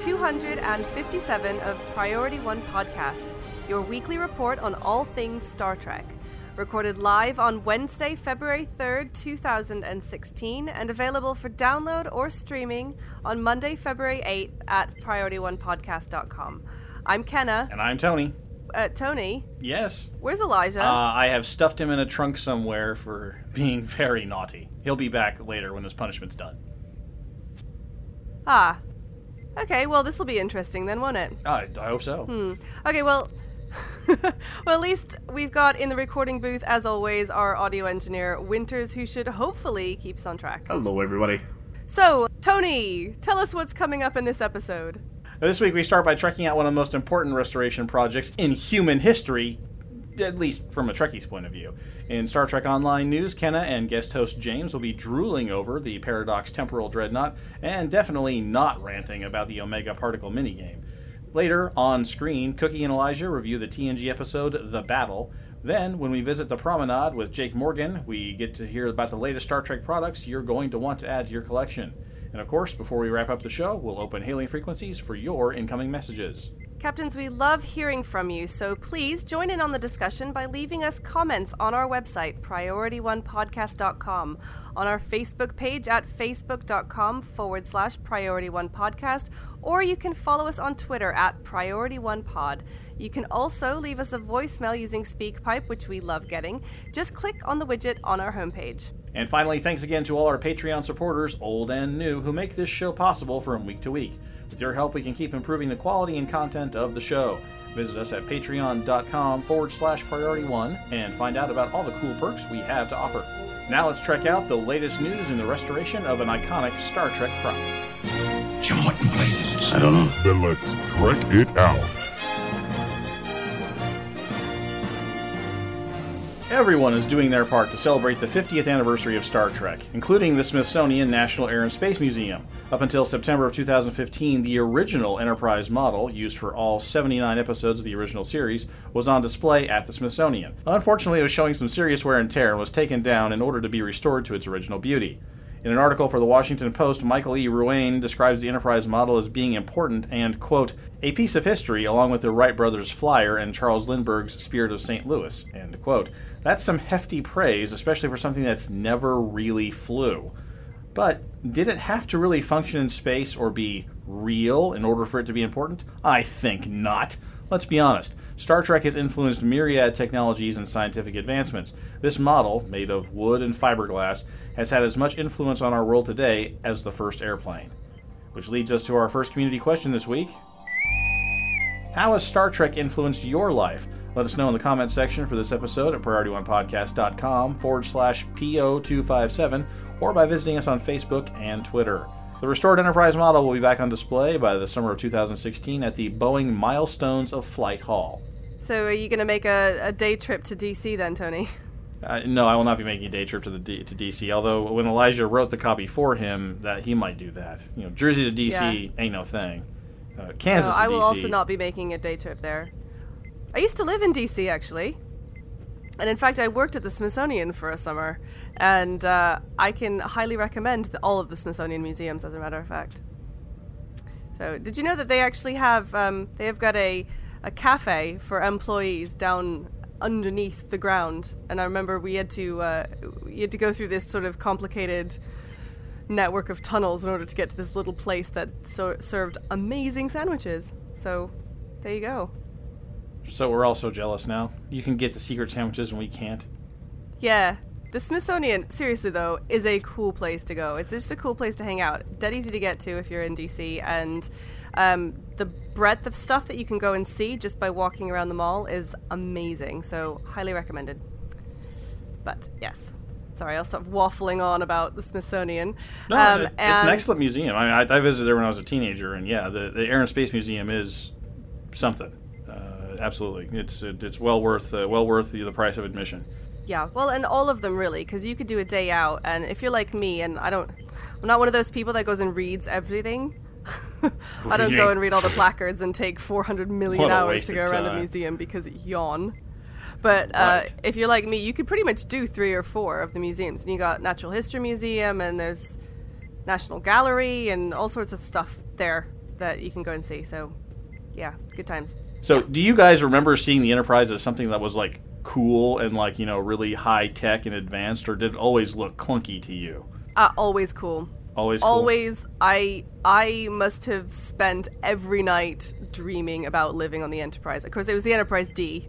257 of Priority One Podcast, your weekly report on all things Star Trek. Recorded live on Wednesday, February 3rd, 2016, and available for download or streaming on Monday, February 8th at PriorityOnePodcast.com. I'm Kenna. And I'm Tony. Uh, Tony, Yes. where's Elijah? Uh, I have stuffed him in a trunk somewhere for being very naughty. He'll be back later when his punishment's done. ah. Okay, well, this will be interesting then, won't it? I, I hope so. Hmm. Okay, well, well, at least we've got in the recording booth, as always, our audio engineer Winters, who should hopefully keep us on track. Hello, everybody. So, Tony, tell us what's coming up in this episode. This week we start by checking out one of the most important restoration projects in human history, at least from a Trekkie's point of view. In Star Trek Online news, Kenna and guest host James will be drooling over the Paradox Temporal Dreadnought and definitely not ranting about the Omega Particle minigame. Later, on screen, Cookie and Elijah review the TNG episode The Battle. Then, when we visit the promenade with Jake Morgan, we get to hear about the latest Star Trek products you're going to want to add to your collection. And of course, before we wrap up the show, we'll open hailing frequencies for your incoming messages. Captains, we love hearing from you, so please join in on the discussion by leaving us comments on our website, PriorityOnePodcast.com, on our Facebook page at Facebook.com forward slash PriorityOnePodcast, or you can follow us on Twitter at PriorityOnePod. You can also leave us a voicemail using SpeakPipe, which we love getting. Just click on the widget on our homepage. And finally, thanks again to all our Patreon supporters, old and new, who make this show possible from week to week. With your help, we can keep improving the quality and content of the show. Visit us at patreon.com forward slash priority one and find out about all the cool perks we have to offer. Now let's check out the latest news in the restoration of an iconic Star Trek prop. Jim, what in blazes? I don't know. Then let's trek it out. Everyone is doing their part to celebrate the 50th anniversary of Star Trek, including the Smithsonian National Air and Space Museum. Up until September of 2015, the original Enterprise model, used for all 79 episodes of the original series, was on display at the Smithsonian. Unfortunately, it was showing some serious wear and tear and was taken down in order to be restored to its original beauty. In an article for the Washington Post, Michael E. Ruane describes the Enterprise model as being important and, quote, a piece of history along with the Wright brothers' flyer and Charles Lindbergh's Spirit of St. Louis, end quote. That's some hefty praise, especially for something that's never really flew. But did it have to really function in space or be real in order for it to be important? I think not. Let's be honest. Star Trek has influenced myriad technologies and scientific advancements. This model, made of wood and fiberglass, has had as much influence on our world today as the first airplane. Which leads us to our first community question this week. How has Star Trek influenced your life? Let us know in the comments section for this episode at PriorityOnePodcast.com forward slash PO257 or by visiting us on Facebook and Twitter. The restored Enterprise model will be back on display by the summer of 2016 at the Boeing Milestones of Flight Hall. So, are you going to make a, a day trip to DC then, Tony? Uh, no, I will not be making a day trip to the D- to DC. Although when Elijah wrote the copy for him, that he might do that. You know, Jersey to DC ain't no thing. Uh, Kansas No, I will DC. also not be making a day trip there. I used to live in DC actually. And in fact, I worked at the Smithsonian for a summer. And uh, I can highly recommend the, all of the Smithsonian museums, as a matter of fact. So, did you know that they actually have, um, they have got a, a cafe for employees down underneath the ground? And I remember we had to, uh, had to go through this sort of complicated network of tunnels in order to get to this little place that so- served amazing sandwiches. So, there you go. So we're all so jealous now. You can get the secret sandwiches and we can't. Yeah, the Smithsonian, seriously though, is a cool place to go. It's just a cool place to hang out. Dead easy to get to if you're in DC, and um, the breadth of stuff that you can go and see just by walking around the mall is amazing. So, highly recommended. But yes, sorry, I'll stop waffling on about the Smithsonian. No, Um, it- it's an excellent museum. I, I, I visited there when I was a teenager, and yeah, the, the Air and Space Museum is something. Absolutely, it's it, it's well worth uh, well worth the, the price of admission. Yeah, well, and all of them really, because you could do a day out, and if you're like me, and I don't, I'm not one of those people that goes and reads everything. I don't go and read all the placards and take 400 million hours to go around a museum because yawn. But uh, Right. if you're like me, you could pretty much do three or four of the museums. And you got Natural History Museum, and there's National Gallery, and all sorts of stuff there that you can go and see. So, yeah, good times. So, do you guys remember seeing the Enterprise as something that was like cool and like you know really high tech and advanced, or did it always look clunky to you? Uh, always cool. Always, cool? always i i must have spent every night dreaming about living on the enterprise of course it was the enterprise d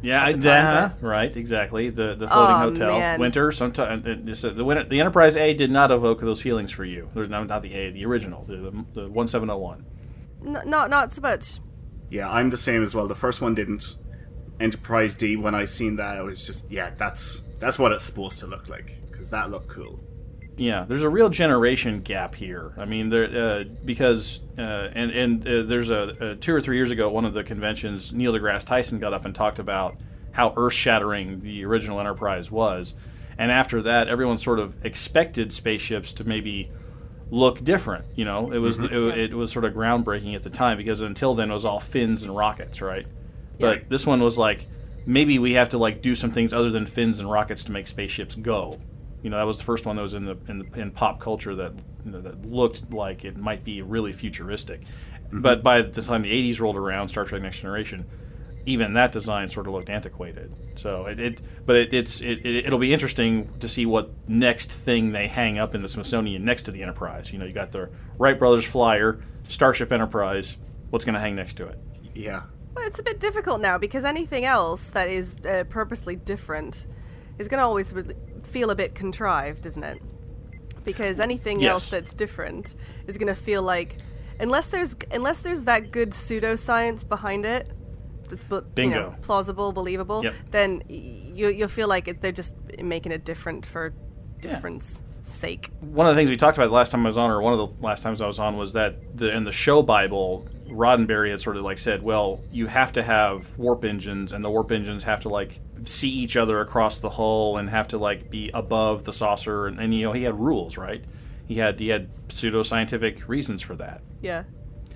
Yeah, I, time, uh, right, exactly. The the floating Oh, hotel, man. winter. Sometimes the, winter, the Enterprise A did not evoke those feelings for you. There's not, not the A, the original, the the, the one seven zero one. Not not so much Yeah, I'm the same as well. The first one didn't. Enterprise D. When I seen that, I was just yeah, that's that's what it's supposed to look like because that looked cool. Yeah, there's a real generation gap here. I mean, there uh, because uh, and and uh, there's a, a two or three years ago at one of the conventions, Neil deGrasse Tyson got up and talked about how earth-shattering the original Enterprise was, and after that, everyone sort of expected spaceships to maybe look different. You know, it was mm-hmm. it, it was sort of groundbreaking at the time because until then it was all fins and rockets, right? But this one was like maybe we have to like do some things other than fins and rockets to make spaceships go. You know, that was the first one that was in the in, the, in pop culture that you know, that looked like it might be really futuristic. Mm-hmm. But by the time the '80s rolled around, Star Trek: Next Generation, even that design sort of looked antiquated. So it, it but it, it's it, it, it'll be interesting to see what next thing they hang up in the Smithsonian next to the Enterprise. You know, you got the Wright brothers flyer, Starship Enterprise. What's going to hang next to it? Yeah, well it's a bit difficult now because anything else that is uh, purposely different is going to always re- feel a bit contrived isn't it because anything Yes. else that's different is going to feel like unless there's unless there's that good pseudoscience behind it that's bu- you know, plausible believable Yep. then you, you'll feel like it, they're just making it different for difference sake one of the things we talked about the last time I was on, or one of the last times I was on, was that the, in the show Bible, Roddenberry had sort of like said, well, you have to have warp engines, and the warp engines have to like see each other across the hull and have to like be above the saucer, and, and you know he had rules, right? He had he had pseudoscientific reasons for that. yeah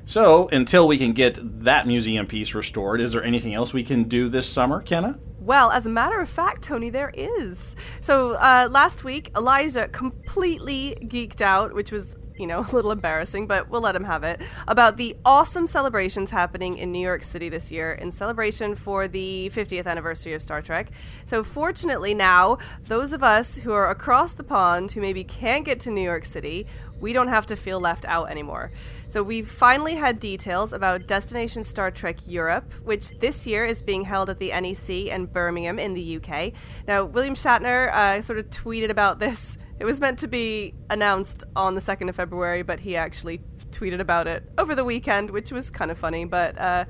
So until we can get that museum piece restored, is there anything else we can do this summer, Kenna? Well, as a matter of fact, Tony, there is. So uh, last week, Elijah completely geeked out, which was, you know, a little embarrassing, but we'll let him have it, about the awesome celebrations happening in New York City this year in celebration for the 50th anniversary of Star Trek. So fortunately now, those of us who are across the pond who maybe can't get to New York City, we don't have to feel left out anymore. So we've finally had details about Destination Star Trek Europe, which this year is being held at the NEC in Birmingham in the UK. Now, William Shatner uh, sort of tweeted about this. It was meant to be announced on the 2nd of February, but he actually tweeted about it over the weekend, which was kind of funny, but uh,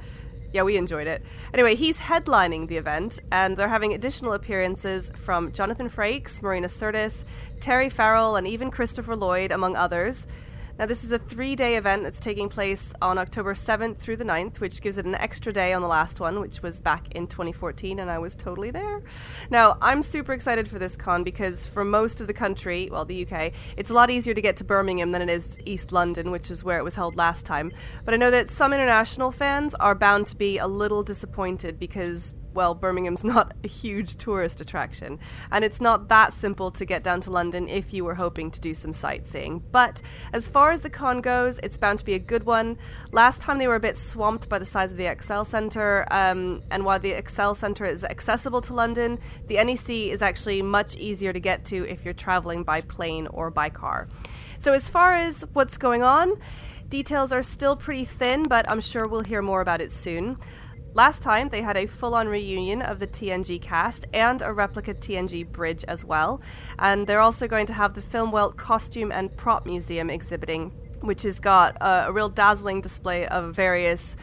yeah, we enjoyed it. Anyway, he's headlining the event, and they're having additional appearances from Jonathan Frakes, Marina Sirtis, Terry Farrell, and even Christopher Lloyd, among others. Now, this is a three day event that's taking place on October 7th through the 9th, which gives it an extra day on the last one, which was back in 2014, and I was totally there. Now, I'm super excited for this con because for most of the country, well, the UK, it's a lot easier to get to Birmingham than it is East London, which is where it was held last time. But I know that some international fans are bound to be a little disappointed because well, Birmingham's not a huge tourist attraction, and it's not that simple to get down to London if you were hoping to do some sightseeing. But as far as the con goes, it's bound to be a good one. Last time they were a bit swamped by the size of the Excel Centre, um, and while the Excel Centre is accessible to London, the NEC is actually much easier to get to if you're travelling by plane or by car. So, as far as what's going on, details are still pretty thin, but I'm sure we'll hear more about it soon. Last time, they had a full on reunion of the TNG cast and a replica TNG bridge as well. And they're also going to have the Filmwelt Costume and Prop Museum exhibiting, which has got a, a real dazzling display of various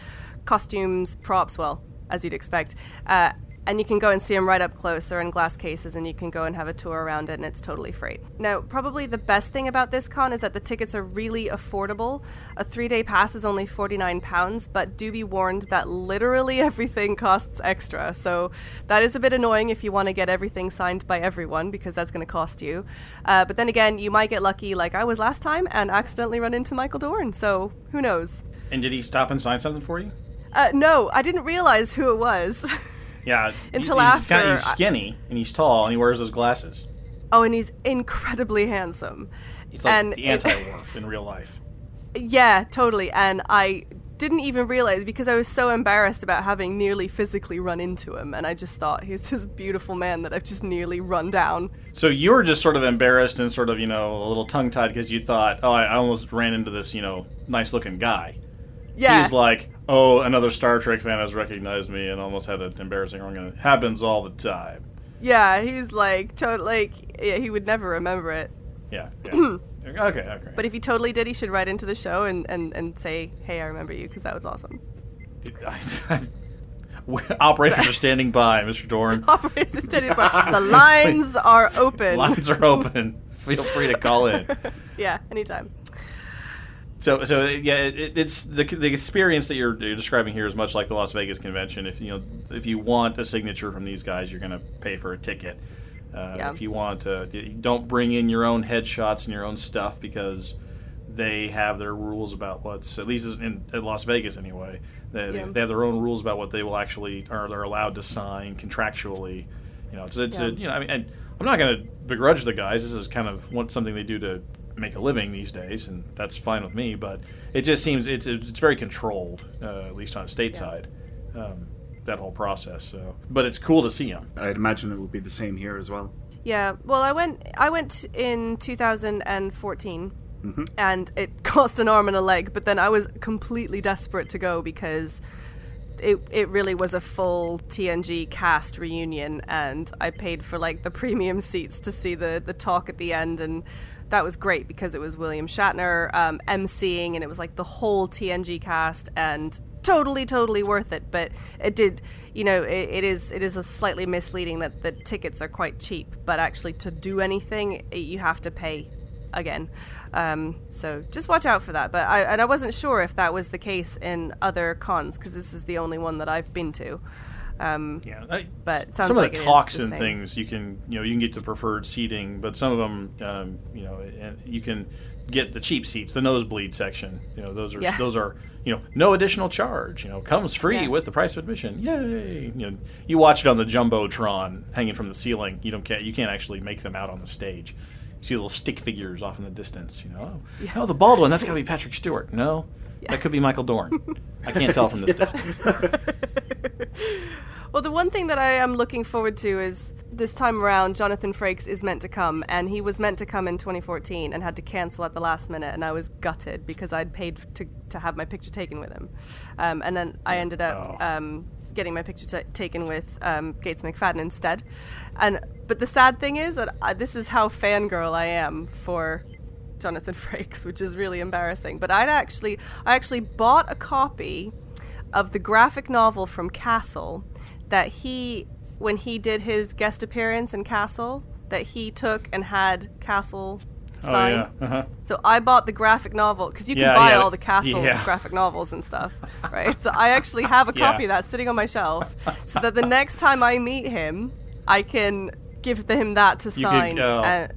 costumes, props, well, as you'd expect. Uh, and you can go and see them right up close. They're in glass cases, and you can go and have a tour around it, and it's totally free. Now, probably the best thing about this con is that the tickets are really affordable. A three day pass is only £49, but do be warned that literally everything costs extra. So that is a bit annoying if you want to get everything signed by everyone, because that's going to cost you. Uh, but then again, you might get lucky, like I was last time, and accidentally run into Michael Dorn, so who knows? And did he stop and sign something for you? Uh, no, I didn't realize who it was. Yeah. Until he's after Kinda, he's skinny and he's tall and he wears those glasses. oh, and he's incredibly handsome. He's like And the anti-Worf in real life. Yeah, totally. And I didn't even realize because I was so embarrassed about having nearly physically run into him. And I just thought, he's this beautiful man that I've just nearly run down. So you were just sort of embarrassed and sort of, you know, a little tongue-tied because you thought, oh, I I almost ran into this, you know, nice-looking guy. Yeah. He's like, oh, another Star Trek fan has recognized me and almost had an embarrassing wrong. It happens all the time. yeah, he's like, to- like, yeah, he would never remember it. Yeah. yeah. okay. Okay. But if he totally did, he should write into the show and, and, and say, hey, I remember you, because that was awesome. Operators are standing by, Mr. Dorn. Operators are standing by. The lines are open. Lines are open. Feel free to call in. yeah, anytime. So, so yeah, it, it's the the experience that you're, you're describing here is much like the Las Vegas convention. If you know, if you want a signature from these guys, you're going to pay for a ticket. Uh, Yeah. If you want to, don't bring in your own headshots and your own stuff because they have their rules about what's at least in at Las Vegas anyway. They, Yeah. they have their own rules about what they will actually or they're allowed to sign contractually. You know, it's, it's a, you know, I mean, and I'm not going to begrudge the guys. This is kind of what something they do to make a living these days, and that's fine with me. But it just seems it's it's very controlled, uh, at least on stateside. Um, that whole process. So, but it's cool to see them. I'd imagine it would be the same here as well. Yeah, well, I went. I went in 2014, and it cost an arm and a leg. But then I was completely desperate to go because it it really was a full TNG cast reunion, and I paid for like the premium seats to see the the talk at the end, and that was great because it was William Shatner um, emceeing, and it was like the whole TNG cast, and totally totally worth it. But it did you know it, it is it is a slightly misleading that the tickets are quite cheap but actually to do anything you have to pay again um, so just watch out for that but I, and I wasn't sure if that was the case in other cons because this is the only one that I've been to um, Yeah, I, But it sounds some of it the talks and things you can you know you can get the preferred seating, but some of them um, you know you can get the cheap seats, the nosebleed section. You know those are Yeah. those are you know no additional charge. You know comes free Yeah. with the price of admission. Yay! You know you watch it on the jumbotron hanging from the ceiling. You don't can't you can't actually make them out on the stage. See little stick figures off in the distance. You know oh, oh the bald one that's got to be Patrick Stewart. No. That could be Michael Dorn. I can't tell from this distance. Well, the one thing that I am looking forward to is this time around, Jonathan Frakes is meant to come, and he was meant to come in 2014 and had to cancel at the last minute, and I was gutted because I'd paid to, to have my picture taken with him. Um, and then I ended up Oh. um, getting my picture ta taken with um, Gates McFadden instead. And But the sad thing is that I, this is how fangirl I am for Jonathan Frakes, which is really embarrassing. But I'd actually, I actually bought a copy of the graphic novel from Castle that he, when he did his guest appearance in Castle, that he took and had Castle Oh sign. yeah. Uh-huh. So I bought the graphic novel because you can Yeah, buy yeah. all the Castle graphic novels and stuff, right? So I actually have a copy of that sitting on my shelf, so that the next time I meet him, I can give him that to You could- sign oh. and,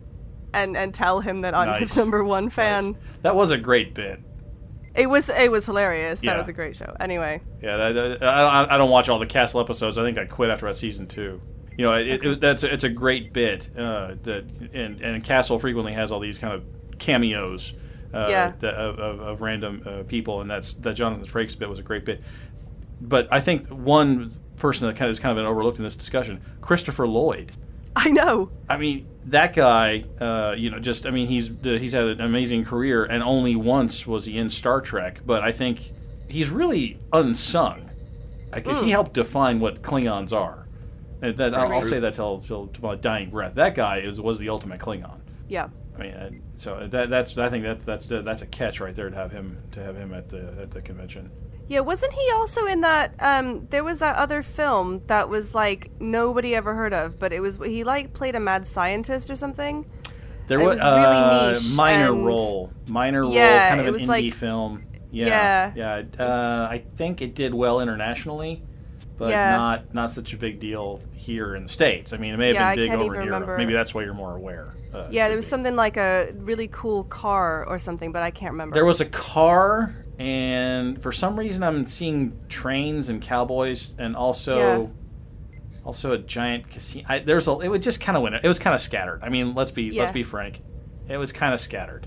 and and tell him that I'm his number one fan. Nice. That was a great bit. It was it was hilarious. That was a great show. Anyway, Yeah, that- I, I don't watch all the Castle episodes. I think I quit after about season two. You know, it, it, that's it's a great bit. Uh, that and and Castle frequently has all these kind of cameos. Uh, Yeah. that, of, of, of random uh, people, and that's that Jonathan Frakes bit was a great bit. But I think one person that kind of has kind of been overlooked in this discussion, Christopher Lloyd. I know. I mean, that guy, uh, you know, just I mean, he's he's had an amazing career, and only once was he in Star Trek. But I think he's really unsung. Like, Hmm. He helped define what Klingons are. And that, I'll, I'll say that till, till to my dying breath. That guy is was the ultimate Klingon. Yeah. I mean, uh, so that, that's I think that's that's that's a catch right there to have him to have him at the at the convention. Yeah, wasn't he also in that? Um, there was that other film that was like nobody ever heard of, but it was he like played a mad scientist or something. There It was, was really uh, niche minor and- role, minor Yeah, role, kind of it an was indie like- film. Yeah, Yeah. yeah. Uh, I think it did well internationally, but Yeah. not not such a big deal here in the states. I mean, it may have Yeah, been big over in Europe. remember. Maybe that's why you're more aware. Uh, Yeah, there was be. something like a really cool car or something, but I can't remember. There was a car, and for some reason, I'm seeing trains and cowboys, and also. Also, a giant casino. I, there's a. It was just kind of went. It was kind of scattered. I mean, let's be let's be frank. It was kind of scattered.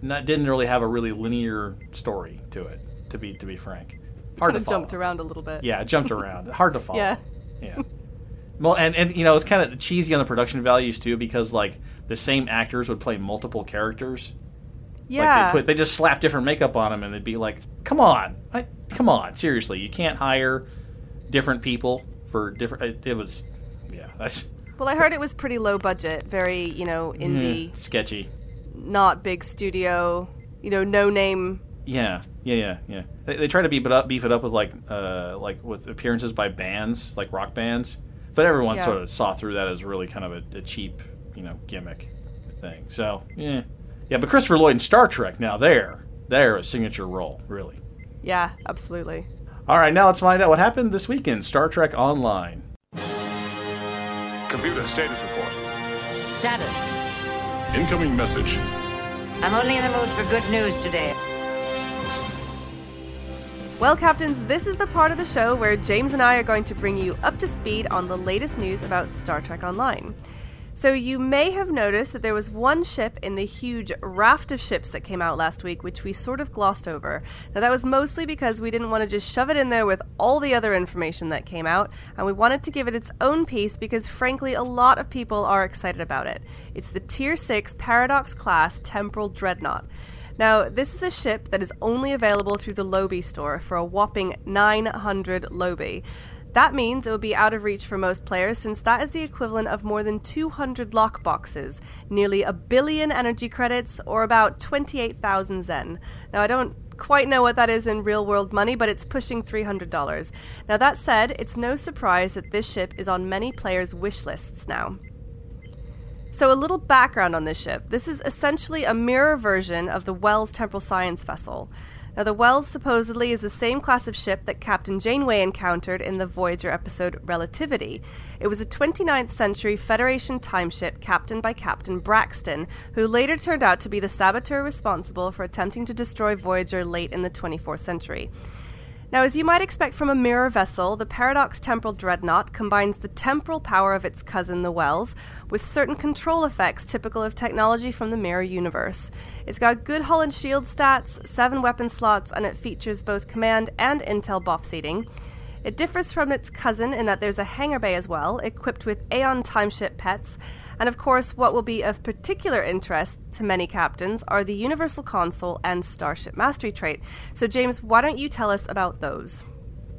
Not didn't really have a really linear story to it. To be to be frank, hard kind to of follow. jumped around a little bit. Yeah, jumped around. Hard to follow. Yeah. Yeah. Well, and and you know it's kind of cheesy on the production values too because like the same actors would play multiple characters. yeah. Like they put they just slap different makeup on them and they'd be like, "Come on, I, come on, seriously, you can't hire different people for different." It, it was, yeah, that's well, I heard it was pretty low budget, very you know mm-hmm. indie, sketchy. not big studio, you know, no name. Yeah, yeah, yeah, yeah. They, they try to beef it up, beef it up with like, uh, like with appearances by bands, like rock bands. But everyone Yeah. sort of saw through that as really kind of a, a cheap, you know, gimmick thing. So, yeah, yeah. But Christopher Lloyd in Star Trek, now there, there, a signature role, really. Yeah, absolutely. All right, now let's find out what happened this weekend. Star Trek Online. Computer status report. Status. Incoming message. I'm only in the mood for good news today. Well, Captains, this is the part of the show where James and I are going to bring you up to speed on the latest news about Star Trek Online. So, you may have noticed that there was one ship in the huge raft of ships that came out last week, which we sort of glossed over. Now, that was mostly because we didn't want to just shove it in there with all the other information that came out, and we wanted to give it its own piece because, frankly, a lot of people are excited about it. It's the Tier 6 Paradox class Temporal Dreadnought. Now, this is a ship that is only available through the Lobi store for a whopping 900 Lobi. That means it will be out of reach for most players since that is the equivalent of more than 200 lockboxes, nearly a billion energy credits, or about 28,000 Zen. Now, I don't quite know what that is in real world money, but it's pushing $300. Now, that said, it's no surprise that this ship is on many players' wish lists now. So, a little background on this ship. This is essentially a mirror version of the Wells Temporal Science vessel. Now, the Wells supposedly is the same class of ship that Captain Janeway encountered in the Voyager episode Relativity. It was a 29th century Federation time ship captained by Captain Braxton, who later turned out to be the saboteur responsible for attempting to destroy Voyager late in the 24th century. Now, as you might expect from a mirror vessel, the Paradox Temporal Dreadnought combines the temporal power of its cousin, the Wells, with certain control effects typical of technology from the mirror universe. It's got good hull and shield stats, seven weapon slots, and it features both command and intel buff seating. It differs from its cousin in that there's a hangar bay as well, equipped with Aeon timeship pets, and of course, what will be of particular interest to many captains are the Universal Console and Starship Mastery trait. So, James, why don't you tell us about those?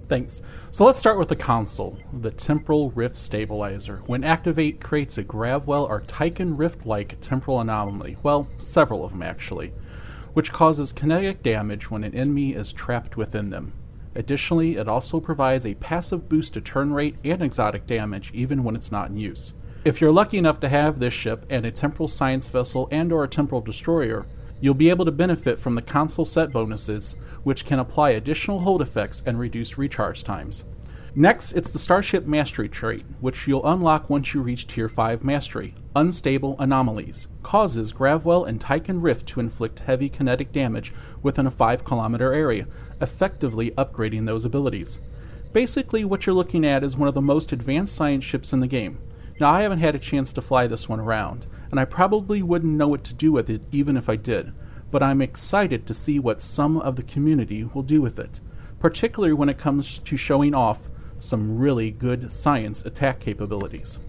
Thanks. So let's start with the console, the Temporal Rift Stabilizer. When activate, creates a Gravwell or Tychon Rift-like temporal anomaly. Well, several of them actually, which causes kinetic damage when an enemy is trapped within them. Additionally, it also provides a passive boost to turn rate and exotic damage even when it's not in use. If you're lucky enough to have this ship and a temporal science vessel and or a temporal destroyer, you'll be able to benefit from the console set bonuses, which can apply additional hold effects and reduce recharge times. Next, it's the Starship Mastery trait, which you'll unlock once you reach Tier 5 Mastery. Unstable Anomalies causes Gravwell and Tychon Rift to inflict heavy kinetic damage within a 5 kilometer area, effectively upgrading those abilities. Basically, what you're looking at is one of the most advanced science ships in the game. Now, I haven't had a chance to fly this one around, and I probably wouldn't know what to do with it even if I did, but I'm excited to see what some of the community will do with it, particularly when it comes to showing off some really good science attack capabilities.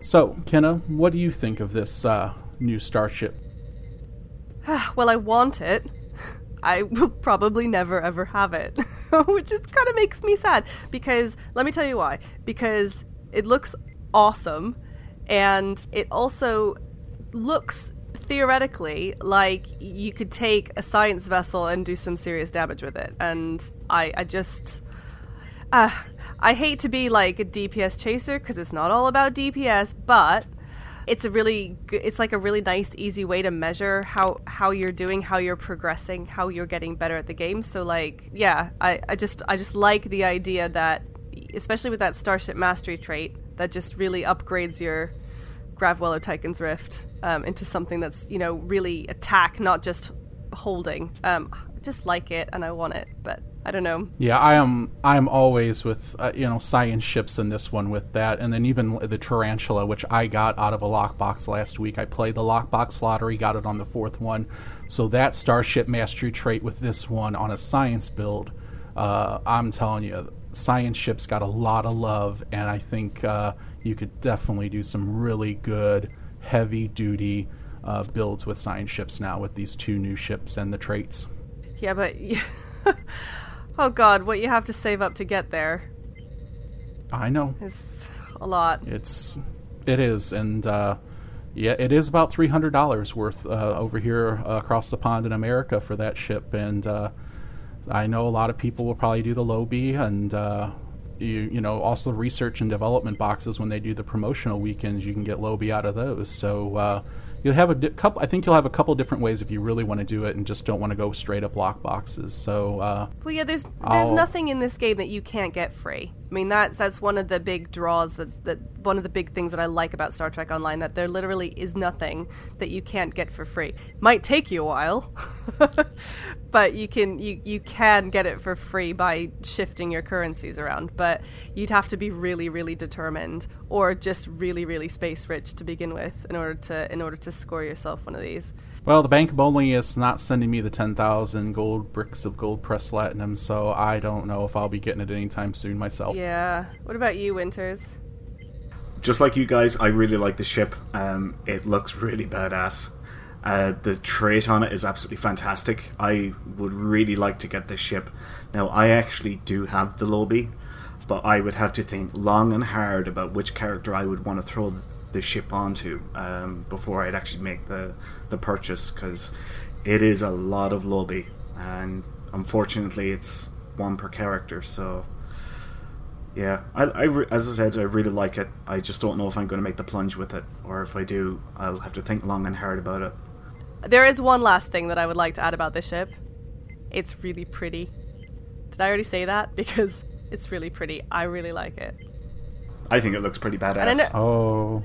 So, Kenna, what do you think of this uh, new starship? well, I want it. I will probably never ever have it, which just kind of makes me sad because let me tell you why. Because it looks awesome. And it also looks theoretically, like you could take a science vessel and do some serious damage with it, and I, I just, uh, I hate to be like a DPS chaser because it's not all about DPS, but it's a really it's like a really nice easy way to measure how how you're doing how you're progressing how you're getting better at the game. So like yeah i i just i just like the idea that especially with that starship mastery trait that just really upgrades your gravwell or rift um, into something that's you know really attack not just holding um I just like it and i want it but I don't know. Yeah, I am. I'm always with uh, you know science ships in this one with that, and then even the tarantula, which I got out of a lockbox last week. I played the lockbox lottery, got it on the fourth one. So that starship mastery trait with this one on a science build, uh, I'm telling you, science ships got a lot of love, and I think uh, you could definitely do some really good heavy duty uh, builds with science ships now with these two new ships and the traits. Yeah, but. Oh god, what you have to save up to get there. I know. It's a lot. It's it is and uh, yeah, it is about three hundred dollars worth uh, over here uh, across the pond in America for that ship, and uh, I know a lot of people will probably do the Lobi and uh, you you know also research and development boxes when they do the promotional weekends. You can get Lobi out of those, so uh, you'll have a di- couple. I think you'll have a couple different ways if you really want to do it and just don't want to go straight up lock boxes. So, uh, well, yeah, there's there's I'll- nothing in this game that you can't get free. I mean, that's that's one of the big draws that that one of the big things that I like about Star Trek Online that there literally is nothing that you can't get for free. Might take you a while, but you can you you can get it for free by shifting your currencies around. But you'd have to be really really determined or just really really space rich to begin with in order to in order to score yourself one of these. well, the Bank of Only is not sending me the ten thousand gold bricks of gold press platinum, so I don't know if I'll be getting it anytime soon myself. Yeah. What about you, Winters? just like you guys, I really like the ship. Um, it looks really badass. Uh, the trait on it is absolutely fantastic. I would really like to get this ship. Now, I actually do have the Lobi, but I would have to think long and hard about which character I would want to throw the ship onto um, before I'd actually make the, the purchase, because it is a lot of Lobi and unfortunately, it's one per character, so yeah, I, I re- as I said, I really like it. I just don't know if I'm going to make the plunge with it, or if I do, I'll have to think long and hard about it. There is one last thing that I would like to add about this ship. It's really pretty. Did I already say that? Because it's really pretty. I really like it. I think it looks pretty badass. And know, Oh,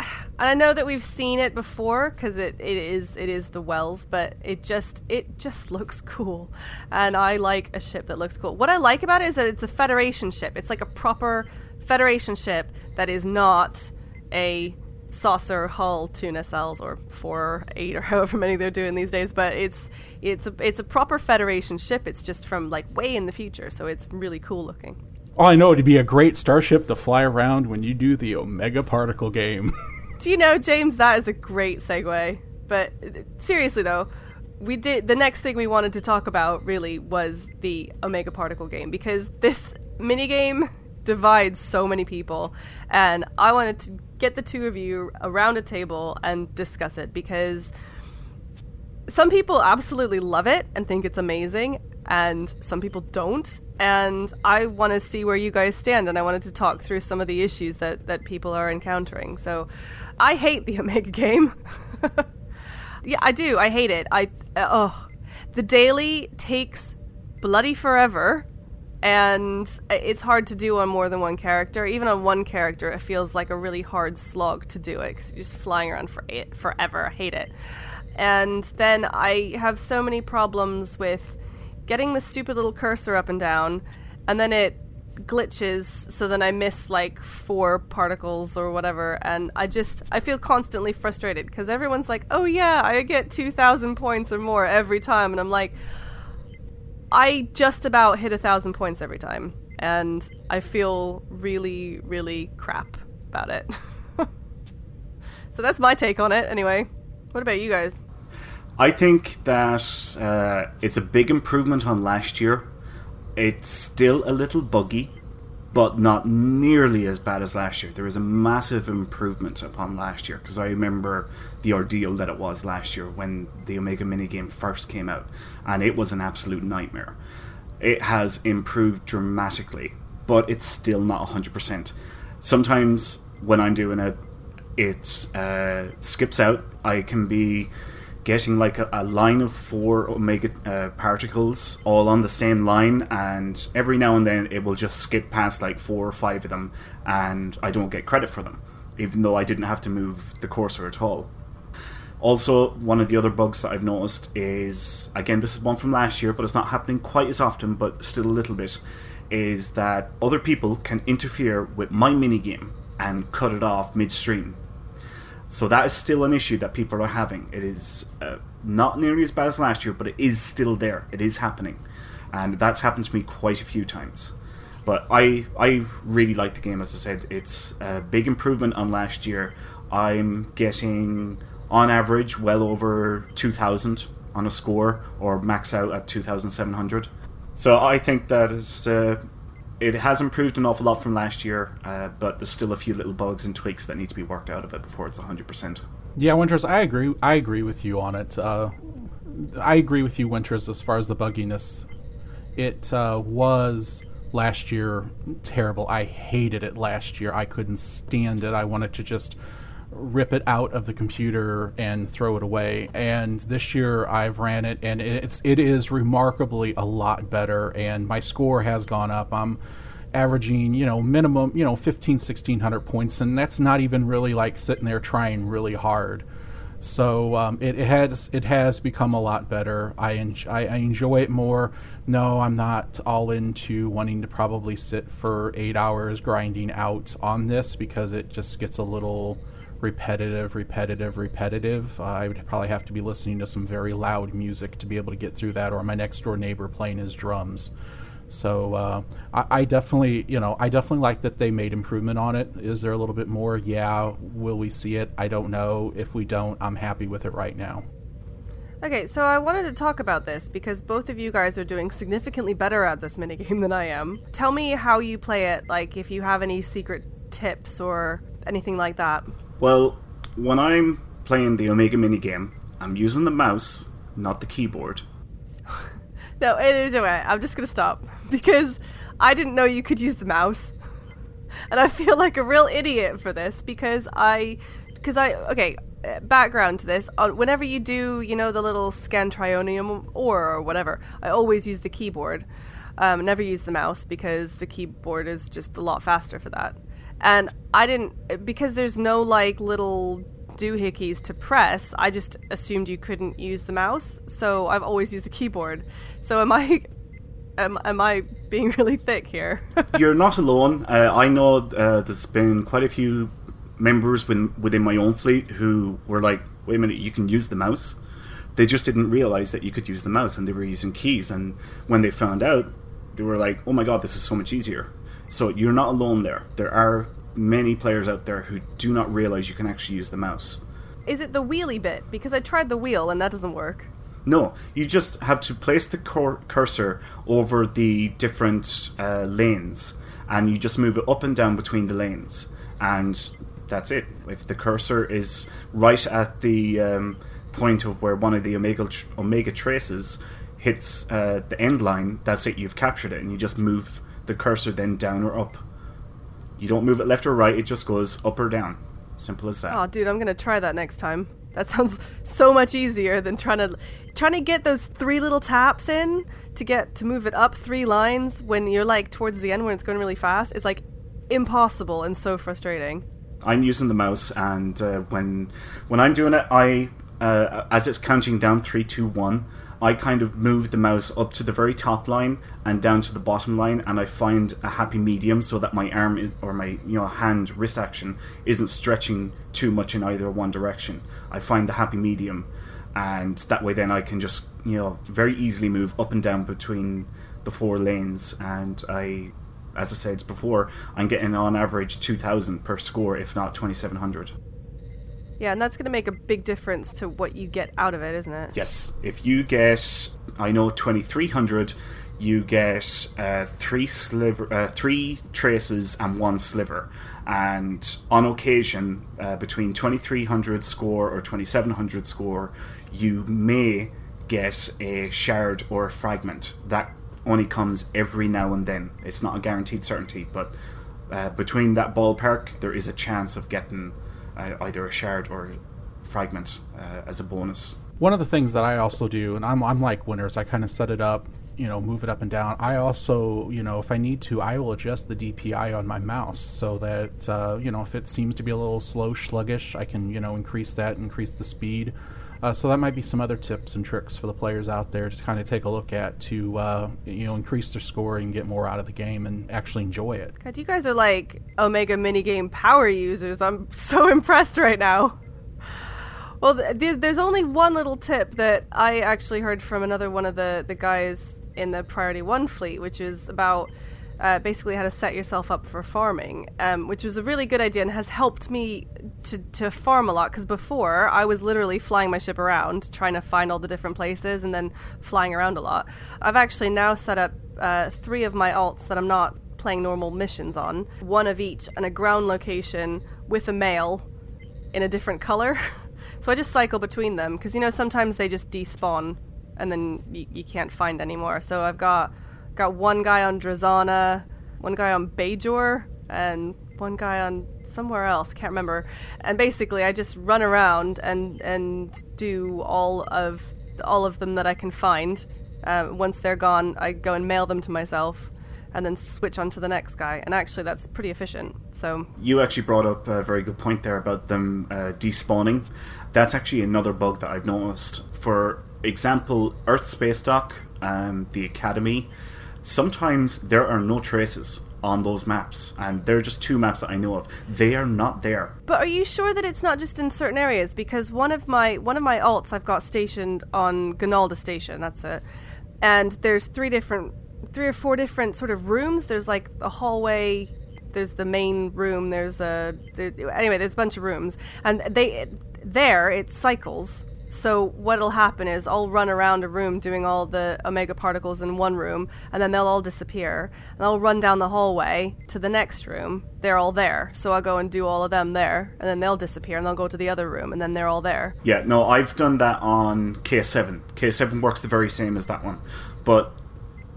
and I know that we've seen it before because it, it is it is the Wells, but it just it just looks cool, and I like a ship that looks cool. What I like about it is that it's a Federation ship. It's like a proper Federation ship that is not a saucer hull two nacelles or four or eight or however many they're doing these days. But it's it's a it's a proper Federation ship. It's just from like way in the future, so it's really cool looking. oh, I know it'd be a great starship to fly around when you do the Omega Particle game. Do you know, James? That is a great segue. But seriously, though, we did the next thing we wanted to talk about really was the Omega Particle game because this minigame divides so many people, and I wanted to get the two of you around a table and discuss it because some people absolutely love it and think it's amazing, and some people don't. And I want to see where you guys stand, and I wanted to talk through some of the issues that, that people are encountering. So, I hate the Omega game. yeah, I do. I hate it. I uh, oh, the daily takes bloody forever, and it's hard to do on more than one character. Even on one character, it feels like a really hard slog to do it because you're just flying around for it forever. I hate it. And then I have so many problems with getting the stupid little cursor up and down, and then it glitches so then I miss like four particles or whatever and I just I feel constantly frustrated because everyone's like oh yeah I get 2000 points or more every time and I'm like I just about hit a thousand points every time and I feel really really crap about it. So that's my take on it anyway. What about you guys? I think that uh, it's a big improvement on last year. It's still a little buggy, but not nearly as bad as last year. There is a massive improvement upon last year because I remember the ordeal that it was last year when the Omega minigame first came out, and it was an absolute nightmare. It has improved dramatically, but it's still not 100%. Sometimes when I'm doing it, it uh, skips out. I can be getting like a, a line of four omega uh, particles all on the same line, and every now and then it will just skip past like four or five of them, and I don't get credit for them, even though I didn't have to move the cursor at all. Also, one of the other bugs that I've noticed is again, this is one from last year, but it's not happening quite as often, but still a little bit. Is that other people can interfere with my minigame and cut it off midstream so that is still an issue that people are having. It is uh, not nearly as bad as last year, but it is still there. It is happening, and that's happened to me quite a few times. But I I really like the game. As I said, it's a big improvement on last year. I'm getting on average well over two thousand on a score, or max out at two thousand seven hundred. So I think that is uh, it has improved an awful lot from last year, uh, but there's still a few little bugs and tweaks that need to be worked out of it before it's 100%. Yeah, Winters, I agree. I agree with you on it. Uh, I agree with you, Winters, as far as the bugginess. It uh, was last year terrible. I hated it last year. I couldn't stand it. I wanted to just rip it out of the computer and throw it away. And this year I've ran it and it's it is remarkably a lot better and my score has gone up. I'm averaging, you know, minimum, you know, 15 1600 points and that's not even really like sitting there trying really hard. So um, it, it, has it has become a lot better. I, en- I, I enjoy it more. No, I'm not all into wanting to probably sit for eight hours grinding out on this because it just gets a little repetitive, repetitive, repetitive. Uh, I would probably have to be listening to some very loud music to be able to get through that, or my next door neighbor playing his drums. So uh, I, I, definitely, you know, I definitely like that they made improvement on it. Is there a little bit more? Yeah. Will we see it? I don't know. If we don't, I'm happy with it right now. Okay, so I wanted to talk about this because both of you guys are doing significantly better at this minigame than I am. Tell me how you play it, like if you have any secret tips or anything like that. Well, when I'm playing the Omega mini game, I'm using the mouse, not the keyboard. no, it is anyway, I'm just gonna stop because I didn't know you could use the mouse, and I feel like a real idiot for this because I, because I okay. Background to this: whenever you do, you know, the little scan trionium or, or whatever, I always use the keyboard. Um, never use the mouse because the keyboard is just a lot faster for that and I didn't because there's no like little doohickeys to press. I just assumed you couldn't use the mouse, so I've always used the keyboard. So am I? Am, am I being really thick here? You're not alone. Uh, I know uh, there's been quite a few members within, within my own fleet who were like, "Wait a minute, you can use the mouse." They just didn't realize that you could use the mouse, and they were using keys. And when they found out, they were like, "Oh my god, this is so much easier." So you're not alone there. There are many players out there who do not realize you can actually use the mouse. Is it the wheelie bit? Because I tried the wheel and that doesn't work. No, you just have to place the cursor over the different uh, lanes, and you just move it up and down between the lanes, and that's it. If the cursor is right at the um, point of where one of the omega tr- omega traces hits uh, the end line, that's it. You've captured it, and you just move the cursor then down or up. You don't move it left or right, it just goes up or down. Simple as that. Oh, dude, I'm gonna try that next time. That sounds so much easier than trying to trying to get those three little taps in to get to move it up three lines when you're like towards the end when it's going really fast. It's like impossible and so frustrating. I'm using the mouse, and uh, when when I'm doing it, I uh, as it's counting down three, two, one, I kind of move the mouse up to the very top line and down to the bottom line, and I find a happy medium so that my arm is, or my you know hand wrist action isn't stretching too much in either one direction. I find the happy medium, and that way then I can just you know very easily move up and down between the four lanes, and I. As I said before, I'm getting on average 2,000 per score, if not 2,700. Yeah, and that's going to make a big difference to what you get out of it, isn't it? Yes. If you get, I know, 2300, you get uh, three sliver, uh, three traces and one sliver, and on occasion, uh, between twenty three hundred score or twenty seven hundred score, you may get a shard or a fragment. That only comes every now and then. It's not a guaranteed certainty, but uh, between that ballpark, there is a chance of getting uh, either a shard or fragment uh, as a bonus. One of the things that I also do, and I'm, I'm like Winners, I kind of set it up, you know, move it up and down. I also, you know, if I need to, I will adjust the DPI on my mouse so that, uh, you know, if it seems to be a little slow, sluggish, I can, you know, increase that, increase the speed. Uh, so that might be some other tips and tricks for the players out there to kind of take a look at to uh, you know increase their score and get more out of the game and actually enjoy it. God, you guys are like Omega minigame power users. I'm so impressed right now. Well, th- there's only one little tip that I actually heard from another one of the, the guys in the Priority 1 fleet, which is about uh, basically how to set yourself up for farming, um, which was a really good idea and has helped me to, to farm a lot. Because before, I was literally flying my ship around, trying to find all the different places and then flying around a lot. I've actually now set up uh, three of my alts that I'm not playing normal missions on, one of each, and a ground location with a male in a different color. So I just cycle between them because you know sometimes they just despawn and then you, you can't find anymore. So I've got got one guy on Drozana, one guy on Bajor, and one guy on somewhere else. Can't remember. And basically, I just run around and and do all of all of them that I can find. Uh, once they're gone, I go and mail them to myself and then switch on to the next guy. And actually, that's pretty efficient. So you actually brought up a very good point there about them uh, despawning. That's actually another bug that I've noticed. For example, Earth Space Dock, um, the Academy, sometimes there are no traces on those maps, and there are just two maps that I know of. They are not there. But are you sure that it's not just in certain areas? Because one of my one of my alts I've got stationed on Gonalda Station. That's it. And there's three different, three or four different sort of rooms. There's like a hallway. There's the main room. There's a there, anyway. There's a bunch of rooms, and they there it cycles so what'll happen is I'll run around a room doing all the omega particles in one room, and then they'll all disappear. And I'll run down the hallway to the next room. They're all there, so I'll go and do all of them there, and then they'll disappear, and they'll go to the other room, and then they're all there. Yeah, no, I've done that on KS7. KS7 works the very same as that one, but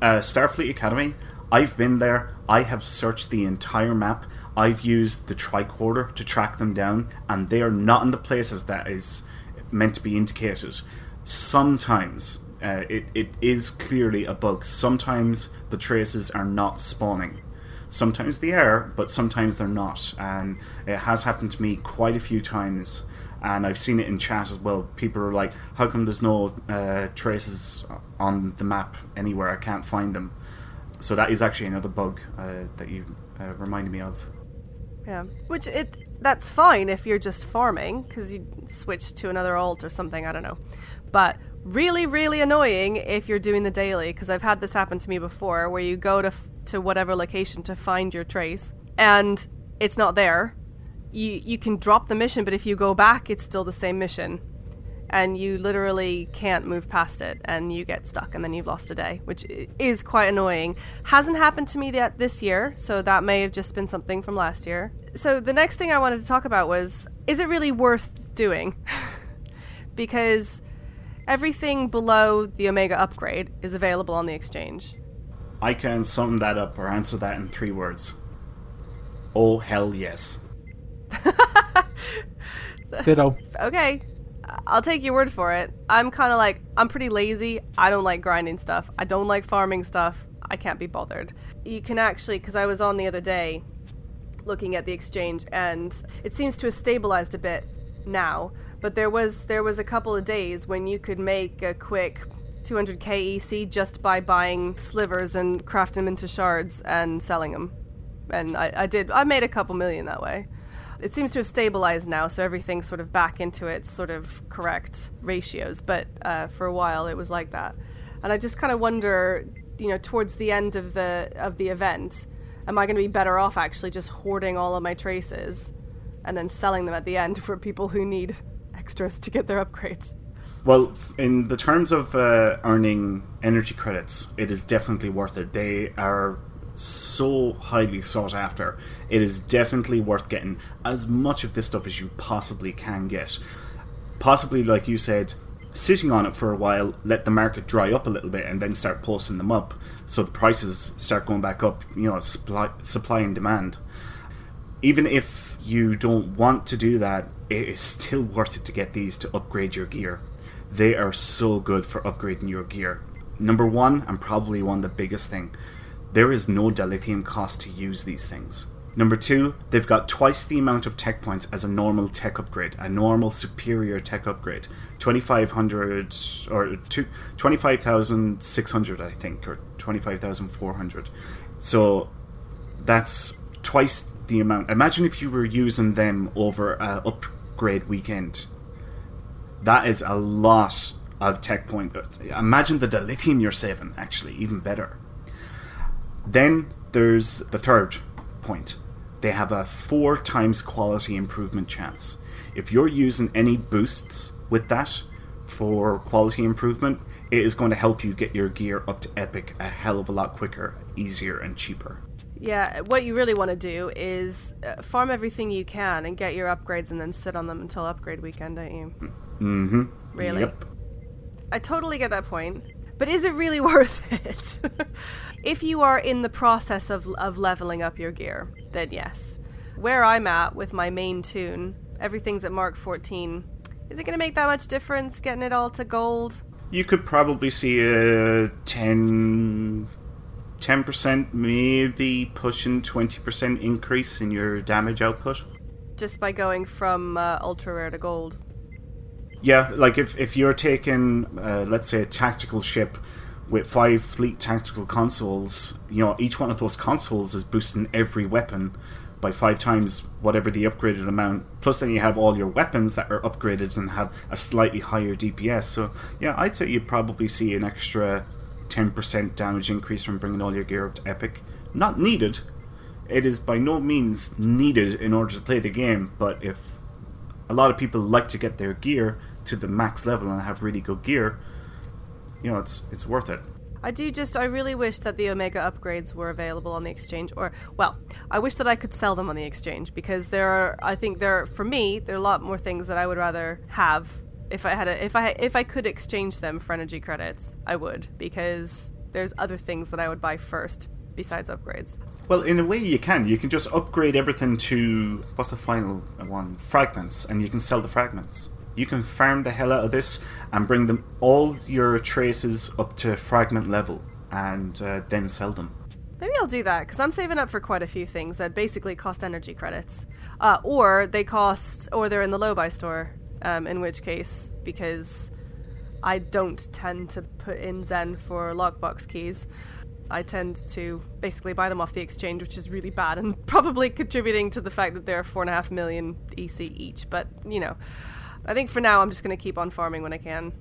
uh, Starfleet Academy, I've been there. I have searched the entire map. I've used the tricorder to track them down, and they are not in the places that is meant to be indicated. Sometimes uh, it, it is clearly a bug. Sometimes the traces are not spawning. Sometimes they are, but sometimes they're not. And it has happened to me quite a few times. And I've seen it in chat as well. People are like, how come there's no uh, traces on the map anywhere? I can't find them. So that is actually another bug uh, that you uh, reminded me of. Yeah, which it that's fine if you're just farming because you switch to another alt or something. I don't know, but really, really annoying if you're doing the daily because I've had this happen to me before where you go to f- to whatever location to find your trace and it's not there. You you can drop the mission, but if you go back, it's still the same mission and you literally can't move past it and you get stuck and then you've lost a day which is quite annoying. Hasn't happened to me yet this year so that may have just been something from last year. So the next thing i wanted to talk about was is it really worth doing? Because everything below the omega upgrade is available on the exchange. I can sum that up or answer that in three words. Oh hell yes. Ditto. Okay, I'll take your word for it. I'm kind of like, I'm pretty lazy. I don't like grinding stuff. I don't like farming stuff. I can't be bothered. You can actually, because I was on the other day looking at the exchange, and it seems to have stabilized a bit now. But there was there was a couple of days when you could make a quick 200k EC just by buying slivers and crafting them into shards and selling them. And I, I did. I made a couple million that way it seems to have stabilized now, so everything's sort of back into its sort of correct ratios. But uh, for a while, it was like that, and I just kind of wonder, you know, towards the end of the of the event, am I going to be better off actually just hoarding all of my traces, and then selling them at the end for people who need extras to get their upgrades? Well, in the terms of uh, earning energy credits, it is definitely worth it. They are so highly sought after. It is definitely worth getting as much of this stuff as you possibly can get. Possibly, like you said, sitting on it for a while, let the market dry up a little bit, and then start posting them up, so the prices start going back up. You know, supply, supply and demand. Even if you don't want to do that, it is still worth it to get these to upgrade your gear. They are so good for upgrading your gear. Number one, and probably one of the biggest thing, there is no dilithium cost to use these things. Number two, they've got twice the amount of tech points as a normal tech upgrade, a normal superior tech upgrade. 2500 or two, 25,600, I think, or 25,400. So that's twice the amount. Imagine if you were using them over a upgrade weekend. That is a lot of tech point. Imagine the dilithium you're saving, actually, even better. Then there's the third point. They have a four times quality improvement chance. If you're using any boosts with that for quality improvement, it is going to help you get your gear up to epic a hell of a lot quicker, easier, and cheaper. Yeah, what you really want to do is uh, farm everything you can and get your upgrades and then sit on them until upgrade weekend, don't you? Mm-hmm. Really? Yep. I totally get that point. But is it really worth it? if you are in the process of, of leveling up your gear, then yes. Where I'm at with my main toon, everything's at Mark 14. Is it going to make that much difference getting it all to gold? You could probably see a 10, 10%, maybe pushing 20% increase in your damage output. Just by going from uh, ultra rare to gold. Yeah, like if, if you're taking, uh, let's say, a tactical ship with five fleet tactical consoles, you know, each one of those consoles is boosting every weapon by five times whatever the upgraded amount. Plus, then you have all your weapons that are upgraded and have a slightly higher DPS. So, yeah, I'd say you'd probably see an extra 10% damage increase from bringing all your gear up to epic. Not needed. It is by no means needed in order to play the game, but if a lot of people like to get their gear to the max level and have really good gear, you know, it's it's worth it. I do just, I really wish that the Omega upgrades were available on the exchange, or, well, I wish that I could sell them on the exchange because there are, I think there, are, for me, there are a lot more things that I would rather have if I had a, if I, if I could exchange them for energy credits, I would because there's other things that I would buy first besides upgrades. Well, in a way, you can. You can just upgrade everything to what's the final one? Fragments, and you can sell the fragments. You can farm the hell out of this and bring them all your traces up to fragment level, and uh, then sell them. Maybe I'll do that because I'm saving up for quite a few things that basically cost energy credits, uh, or they cost, or they're in the Lobi store. Um, in which case, because I don't tend to put in Zen for lockbox keys, I tend to basically buy them off the exchange, which is really bad and probably contributing to the fact that they're four and a half million EC each. But you know, I think for now I'm just going to keep on farming when I can.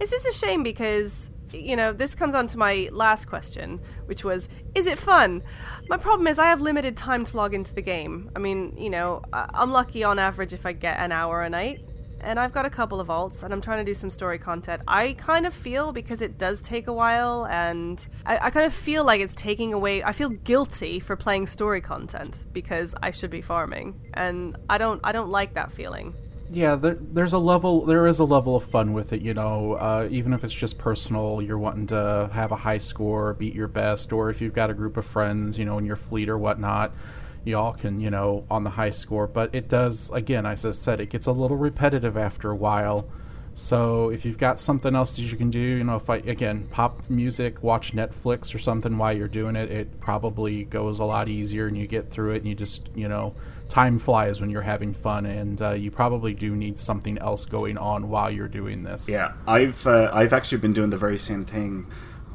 It's just a shame because you know, this comes on to my last question, which was, is it fun? My problem is I have limited time to log into the game. I mean, you know, I'm lucky on average if I get an hour a night, and I've got a couple of alts, and I'm trying to do some story content. I kind of feel because it does take a while, and I, I kind of feel like it's taking away. I feel guilty for playing story content because I should be farming, and I don't. I don't like that feeling. Yeah there, there's a level there is a level of fun with it you know uh, even if it's just personal you're wanting to have a high score beat your best or if you've got a group of friends you know in your fleet or whatnot you all can you know on the high score. But it does again as i said it gets a little repetitive after a while. So if you've got something else that you can do you know if i again pop music watch netflix or something while you're doing it it probably goes a lot easier and you get through it and you just you know time flies when you're having fun and uh, you probably do need something else going on while you're doing this Yeah, I've uh, I've actually been doing the very same thing.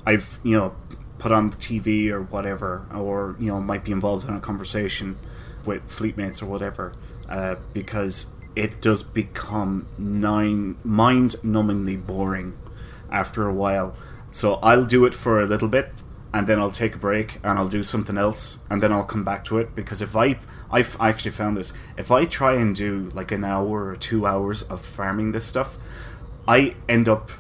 I've you know put on the TV or whatever, or you know might be involved in a conversation with fleetmates or whatever, uh, because it does become nine mind-numbingly boring after a while. So I'll do it for a little bit, and then I'll take a break and I'll do something else, and then I'll come back to it because if I I've actually found this if I try and do like an hour or two hours of farming this stuff, I end up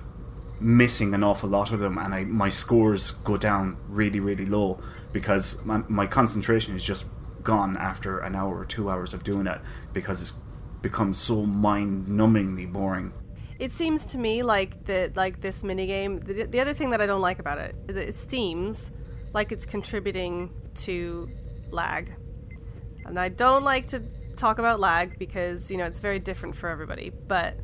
missing an awful lot of them, and I my scores go down really really low because my, my concentration is just gone after an hour or two hours of doing it because it's become so mind-numbingly boring. It seems to me like that, like this minigame. The, the other thing that I don't like about it is it seems like it's contributing to lag, and I don't like to talk about lag because you know it's very different for everybody. But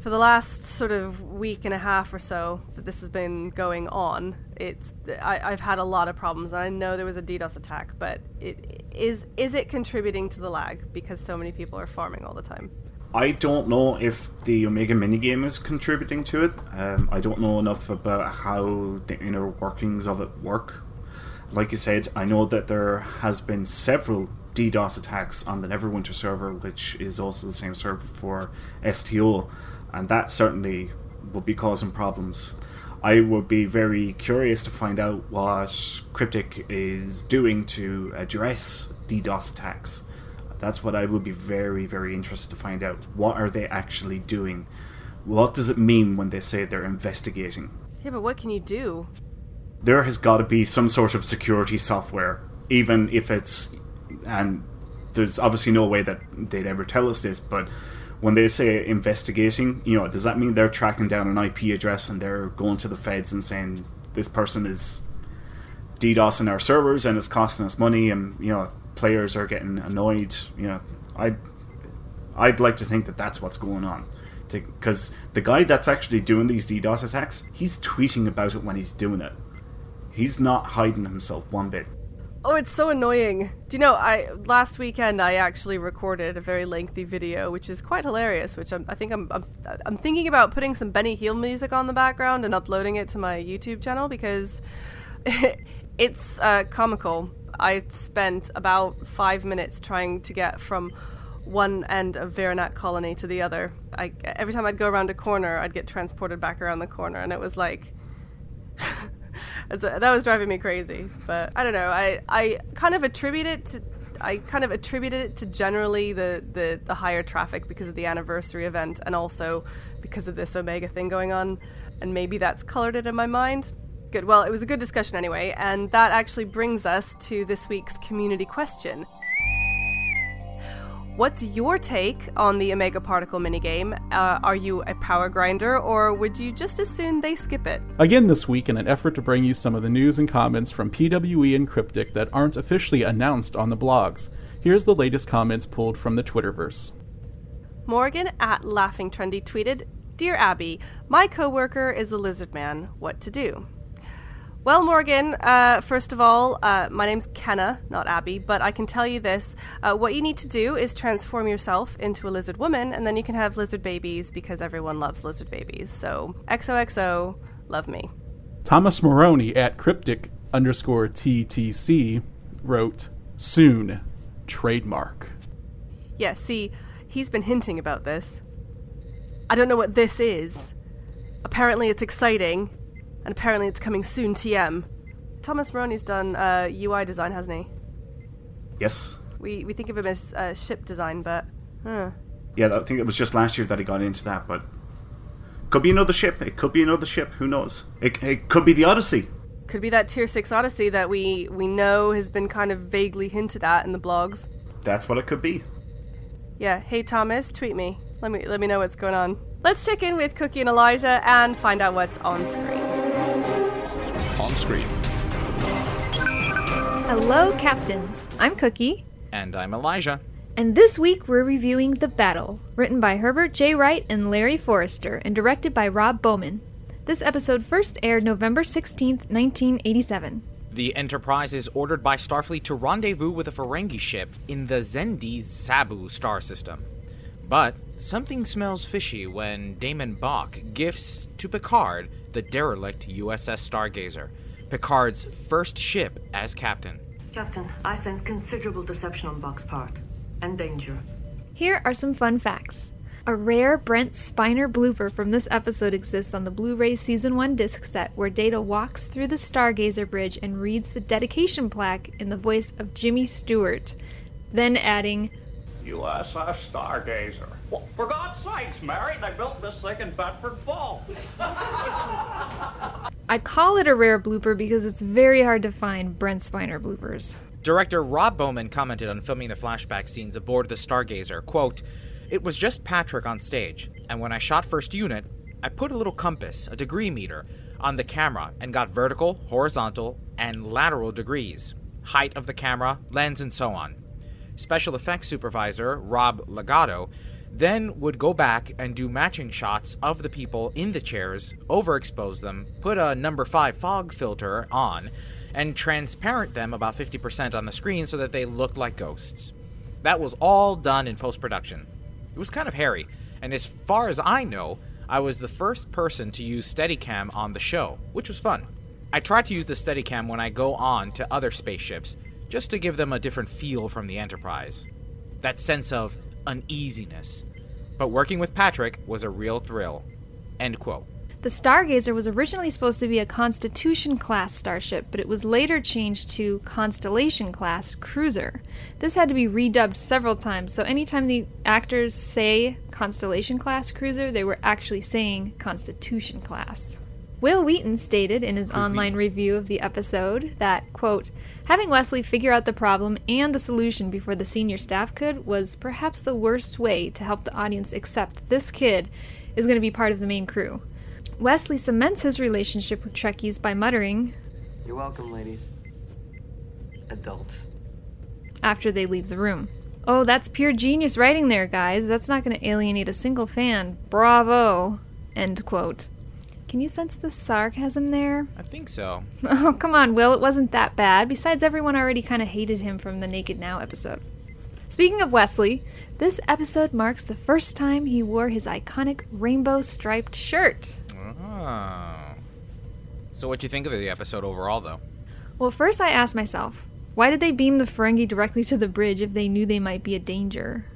for the last sort of week and a half or so that this has been going on, it's I, I've had a lot of problems, and I know there was a DDoS attack, but it is is it contributing to the lag because so many people are farming all the time? I don't know if the Omega minigame is contributing to it. Um, I don't know enough about how the inner workings of it work. Like you said, I know that there has been several DDoS attacks on the Neverwinter server, which is also the same server for STO, and that certainly will be causing problems. I would be very curious to find out what Cryptic is doing to address DDoS attacks that's what I would be very, very interested to find out. What are they actually doing? What does it mean when they say they're investigating? Yeah, but what can you do? There has got to be some sort of security software, even if it's. And there's obviously no way that they'd ever tell us this, but when they say investigating, you know, does that mean they're tracking down an IP address and they're going to the feds and saying this person is DDoSing our servers and it's costing us money and, you know, players are getting annoyed. You know, I I'd like to think that that's what's going on. Because the guy that's actually doing these DDoS attacks, he's tweeting about it when he's doing it. He's not hiding himself one bit. Oh, it's so annoying. Do you know, I last weekend I actually recorded a very lengthy video, which is quite hilarious. Which I'm, I think I'm, I'm, I'm thinking about putting some Benny Hill music on the background and uploading it to my YouTube channel because it's uh, comical. I spent about five minutes trying to get from one end of Veranak colony to the other. I, every time I'd go around a corner, I'd get transported back around the corner, and it was like that was driving me crazy. But I don't know. I I kind of attribute it to. I kind of attributed it to generally the, the, the higher traffic because of the anniversary event and also because of this Omega thing going on. And maybe that's colored it in my mind. Good. Well, it was a good discussion anyway, and that actually brings us to this week's community question. What's your take on the Omega Particle minigame? Uh, are you a power grinder, or would you just as soon they skip it? Again this week, in an effort to bring you some of the news and comments from PWE and Cryptic that aren't officially announced on the blogs, here's the latest comments pulled from the Twitterverse. Morgan at Laughing Trendy tweeted, Dear Abby, my coworker is a lizard man. What to do? Well, Morgan, uh, first of all, uh, my name's Kenna, not Abby, but I can tell you this. Uh, what you need to do is transform yourself into a lizard woman, and then you can have lizard babies because everyone loves lizard babies. So, XOXO, love me. Thomas Marrone at cryptic underscore TTC wrote, Soon, trademark. Yeah, see, he's been hinting about this. I don't know what this is. Apparently, it's exciting and apparently it's coming soon. TM. Thomas Marrone's done uh, UI design, hasn't he? Yes. We we think of him as uh, ship design, but huh. Yeah, I think it was just last year that he got into that, but could be another ship. It could be another ship. Who knows? It, it could be the Odyssey. Could be that Tier Six Odyssey that we we know has been kind of vaguely hinted at in the blogs. That's what it could be. Yeah. Hey Thomas, tweet me. Let me let me know what's going on. Let's check in with Cookie and Elijah and find out what's on screen. On screen. Hello, Captains. I'm Cookie. And I'm Elijah. And this week we're reviewing The Battle, written by Herbert J. Wright and Larry Forrester, and directed by Rob Bowman. This episode first aired November 16, 1987. The Enterprise is ordered by Starfleet to rendezvous with a Ferengi ship in the Xendi Sabu star system. But something smells fishy when DaiMon Bok gifts to Picard the derelict USS Stargazer, Picard's first ship as captain. Captain, I sense considerable deception on Bok's part and danger. Here are some fun facts. A rare Brent Spiner blooper from this episode exists on the Blu ray Season 1 disc set, where Data walks through the Stargazer Bridge and reads the dedication plaque in the voice of Jimmy Stewart, then adding, USS Stargazer. Well, for God's sakes, Mary, they built this thing in Bedford Falls. I call it a rare blooper because it's very hard to find Brent Spiner bloopers. Director Rob Bowman commented on filming the flashback scenes aboard the Stargazer, quote, It was just Patrick on stage, and when I shot first unit, I put a little compass, a degree meter, on the camera and got vertical, horizontal, and lateral degrees, height of the camera, lens, and so on. Special effects supervisor Rob Legato then would go back and do matching shots of the people in the chairs, overexpose them, put a number 5 fog filter on, and transparent them about 50% on the screen so that they looked like ghosts. That was all done in post production. It was kind of hairy, and as far as I know, I was the first person to use Steadicam on the show, which was fun. I try to use the Steadicam when I go on to other spaceships, just to give them a different feel from the Enterprise. That sense of uneasiness. But working with Patrick was a real thrill. End quote. The Stargazer was originally supposed to be a Constitution class starship, but it was later changed to Constellation class cruiser. This had to be redubbed several times, so anytime the actors say Constellation class cruiser, they were actually saying Constitution class. Wil Wheaton stated in his online review of the episode that, quote, having Wesley figure out the problem and the solution before the senior staff could was perhaps the worst way to help the audience accept this kid is going to be part of the main crew. Wesley cements his relationship with Trekkies by muttering, You're welcome, ladies. Adults. after they leave the room. Oh, that's pure genius writing there, guys. That's not going to alienate a single fan. Bravo. End quote. Can you sense the sarcasm there? I think so. Oh, come on, Will. It wasn't that bad. Besides, everyone already kind of hated him from the Naked Now episode. Speaking of Wesley, this episode marks the first time he wore his iconic rainbow striped shirt. Oh. So, what do you think of the episode overall, though? Well, first I asked myself, why did they beam the Ferengi directly to the bridge if they knew they might be a danger?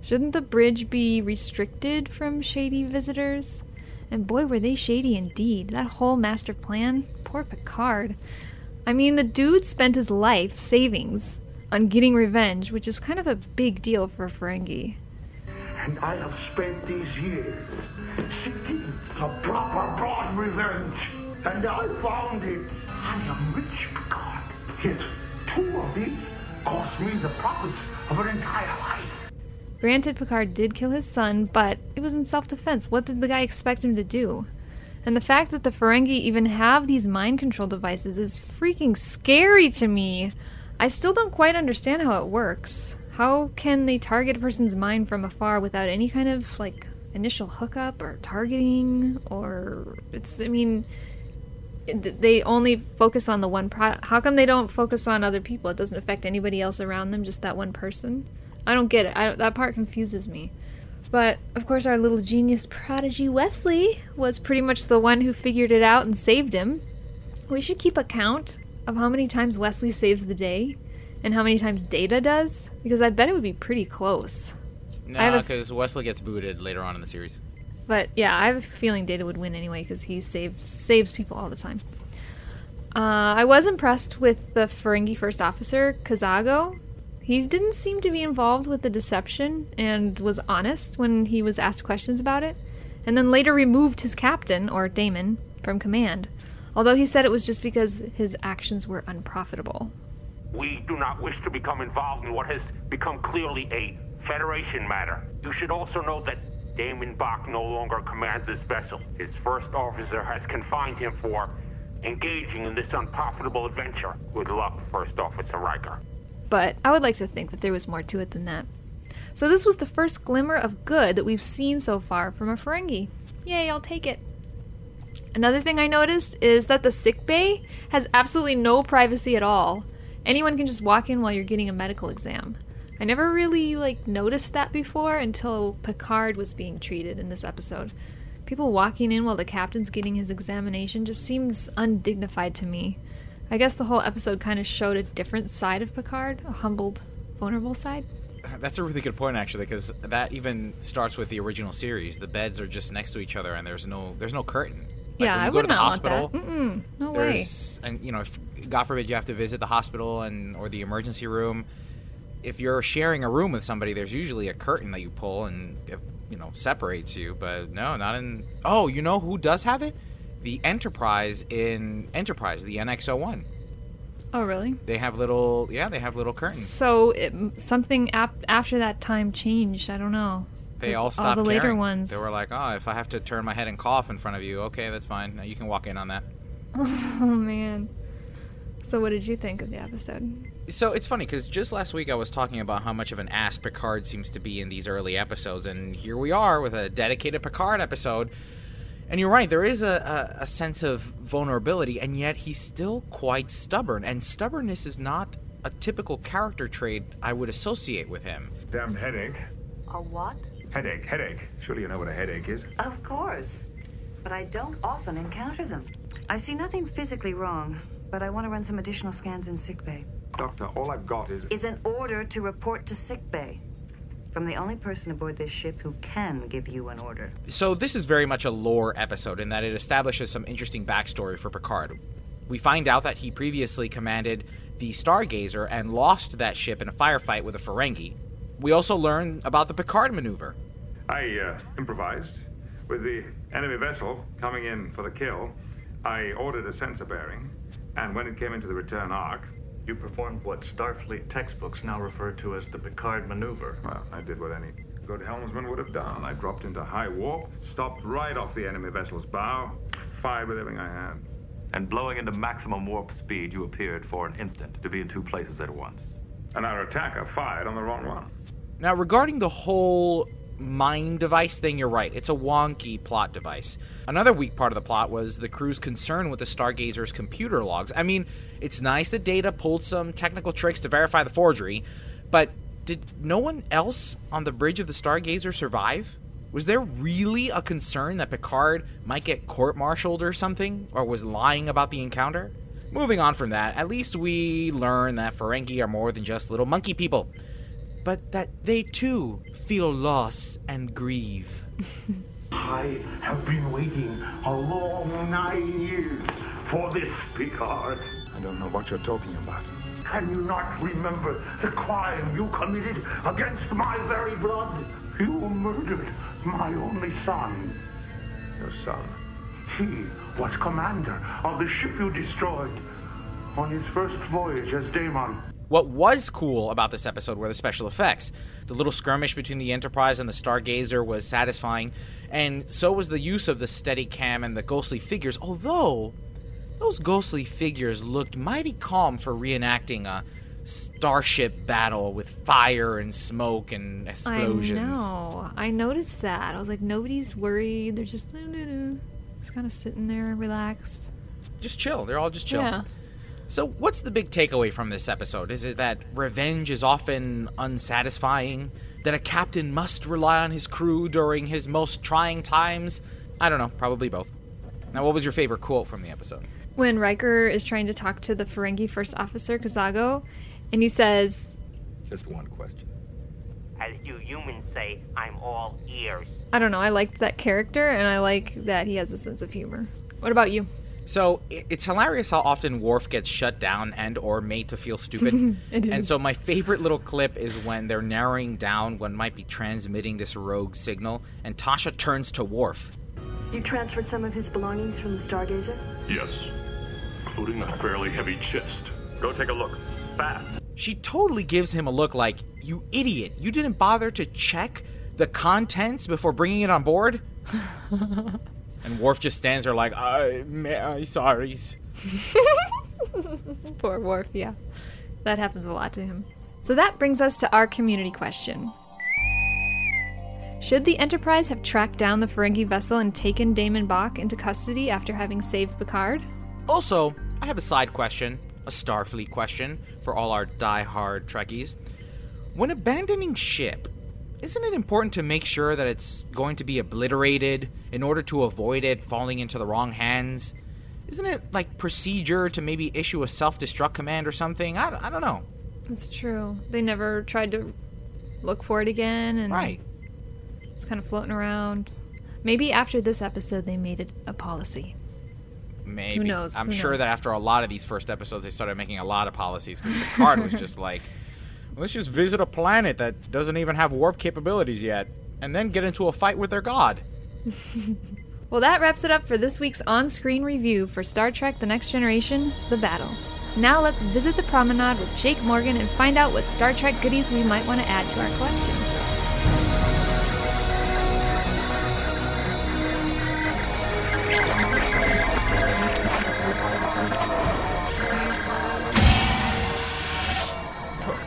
Shouldn't the bridge be restricted from shady visitors? And boy, were they shady indeed. That whole master plan. Poor Picard. I mean, the dude spent his life savings on getting revenge, which is kind of a big deal for a Ferengi. And I have spent these years seeking the proper broad revenge. And I found it. I am rich, Picard. Yet two of these cost me the profits of an entire life. Granted, Picard did kill his son, but it was in self defense. What did the guy expect him to do? And the fact that the Ferengi even have these mind control devices is freaking scary to me. I still don't quite understand how it works. How can they target a person's mind from afar without any kind of, like, initial hookup or targeting? Or. It's. I mean. They only focus on the one product. How come they don't focus on other people? It doesn't affect anybody else around them, just that one person? I don't get it. I don't, that part confuses me. But of course, our little genius prodigy Wesley was pretty much the one who figured it out and saved him. We should keep a count of how many times Wesley saves the day and how many times Data does, because I bet it would be pretty close. I have No, a- because Wesley gets booted later on in the series. But yeah, I have a feeling Data would win anyway because he saves saves people all the time. Uh, I was impressed with the Ferengi first officer Kazago. He didn't seem to be involved with the deception and was honest when he was asked questions about it, and then later removed his captain or DaiMon from command. Although he said it was just because his actions were unprofitable. We do not wish to become involved in what has become clearly a Federation matter. You should also know that DaiMon Bok no longer commands this vessel. His first officer has confined him for engaging in this unprofitable adventure. Good luck, First Officer Riker. But I would like to think that there was more to it than that. So this was the first glimmer of good that we've seen so far from a Ferengi. Yay, I'll take it. Another thing I noticed is that the sick bay has absolutely no privacy at all. Anyone can just walk in while you're getting a medical exam. I never really like noticed that before until Picard was being treated in this episode. People walking in while the captain's getting his examination just seems undignified to me. I guess the whole episode kind of showed a different side of Picard, a humbled, vulnerable side. That's a really good point, actually, because that even starts with the original series. The beds are just next to each other, and there's no there's no curtain. Like, yeah, I would not hospital, want that. Mm-mm, no way. and you know, if, God forbid you have to visit the hospital and or the emergency room. if you're sharing a room with somebody, there's usually a curtain that you pull and it, you know separates you. But no, not in. Oh, you know who does have it? The Enterprise in Enterprise, the NX-01. Oh, really? They have little, yeah, they have little curtains. So it, something ap- after that time changed. I don't know. They all stopped All the later ones. They were like, oh, if I have to turn my head and cough in front of you, okay, that's fine. Now you can walk in on that. oh man. So what did you think of the episode? So it's funny because just last week I was talking about how much of an ass Picard seems to be in these early episodes, and here we are with a dedicated Picard episode. And you're right, there is a, a, a sense of vulnerability, and yet he's still quite stubborn. And stubbornness is not a typical character trait I would associate with him. Damned headache. A what? Headache, headache. Surely you know what a headache is. Of course. But I don't often encounter them. I see nothing physically wrong, but I want to run some additional scans in sickbay. Doctor, all I've got is. Is an order to report to sickbay. From the only person aboard this ship who can give you an order. So this is very much a lore episode in that it establishes some interesting backstory for Picard. We find out that he previously commanded the Stargazer and lost that ship in a firefight with a Ferengi. We also learn about the Picard maneuver. I uh, improvised. With the enemy vessel coming in for the kill, I ordered a sensor bearing, and when it came into the return arc, You performed what Starfleet textbooks now refer to as the Picard maneuver. Well, I did what any good helmsman would have done. I dropped into high warp, stopped right off the enemy vessel's bow, fired with everything I had. And blowing into maximum warp speed, you appeared for an instant to be in two places at once. And our attacker fired on the wrong one. Now, regarding the whole mind device thing, you're right. It's a wonky plot device. Another weak part of the plot was the crew's concern with the Stargazer's computer logs. I mean, it's nice that Data pulled some technical tricks to verify the forgery, but did no one else on the bridge of the Stargazer survive? Was there really a concern that Picard might get court martialed or something, or was lying about the encounter? Moving on from that, at least we learn that Ferengi are more than just little monkey people, but that they too feel loss and grieve. I have been waiting a long nine years for this, Picard. I don't know what you're talking about. Can you not remember the crime you committed against my very blood? You murdered my only son. Your son? He was commander of the ship you destroyed on his first voyage as DaiMon. What was cool about this episode were the special effects. The little skirmish between the Enterprise and the Stargazer was satisfying, and so was the use of the steady cam and the ghostly figures, although those ghostly figures looked mighty calm for reenacting a starship battle with fire and smoke and explosions. I know. I noticed that. I was like, nobody's worried. They're just, just kind of sitting there, relaxed. Just chill. They're all just chill. Yeah. So, what's the big takeaway from this episode? Is it that revenge is often unsatisfying? That a captain must rely on his crew during his most trying times? I don't know. Probably both. Now, what was your favorite quote from the episode? When Riker is trying to talk to the Ferengi first officer, Kazago, and he says, Just one question. As you humans say, I'm all ears. I don't know, I liked that character, and I like that he has a sense of humor. What about you? So it's hilarious how often Worf gets shut down and or made to feel stupid. It And is. so my favorite little clip is when they're narrowing down what might be transmitting this rogue signal, and Tasha turns to Worf. You transferred some of his belongings from the Stargazer? Yes, including a fairly heavy chest. Go take a look. Fast. She totally gives him a look like, "You idiot! You didn't bother to check the contents before bringing it on board." and Worf just stands there like, "I, I sorry." Poor Worf, yeah. That happens a lot to him. So that brings us to our community question. Should the Enterprise have tracked down the Ferengi vessel and taken DaiMon Bok into custody after having saved Picard? Also, I have a side question, a Starfleet question for all our die-hard Trekkies. When abandoning ship, isn't it important to make sure that it's going to be obliterated in order to avoid it falling into the wrong hands? Isn't it like procedure to maybe issue a self-destruct command or something? I, don't- I don't know. That's true. They never tried to look for it again, and Right. it's kind of floating around. Maybe after this episode, they made it a policy. Maybe. Who knows? I'm Who sure knows? that after a lot of these first episodes, they started making a lot of policies because Picard was just like, Let's just visit a planet that doesn't even have warp capabilities yet, and then get into a fight with their god. Well, that wraps it up for this week's on screen review for Star Trek The Next Generation The Battle. Now let's visit the promenade with Jake Morgan and find out what Star Trek goodies we might want to add to our collection.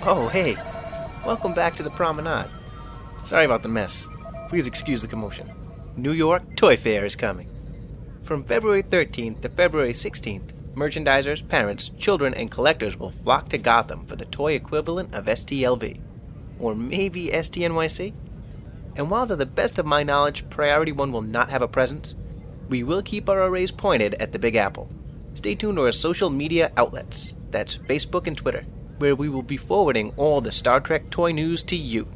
Oh, hey. Welcome back to the promenade. Sorry about the mess. Please excuse the commotion. New York Toy Fair is coming. From February 13th to February 16th, merchandisers, parents, children, and collectors will flock to Gotham for the toy equivalent of STLV. Or maybe STNYC? And while to the best of my knowledge, Priority 1 will not have a presence, we will keep our arrays pointed at the Big Apple. Stay tuned to our social media outlets. That's Facebook and Twitter, where we will be forwarding all the Star Trek toy news to you.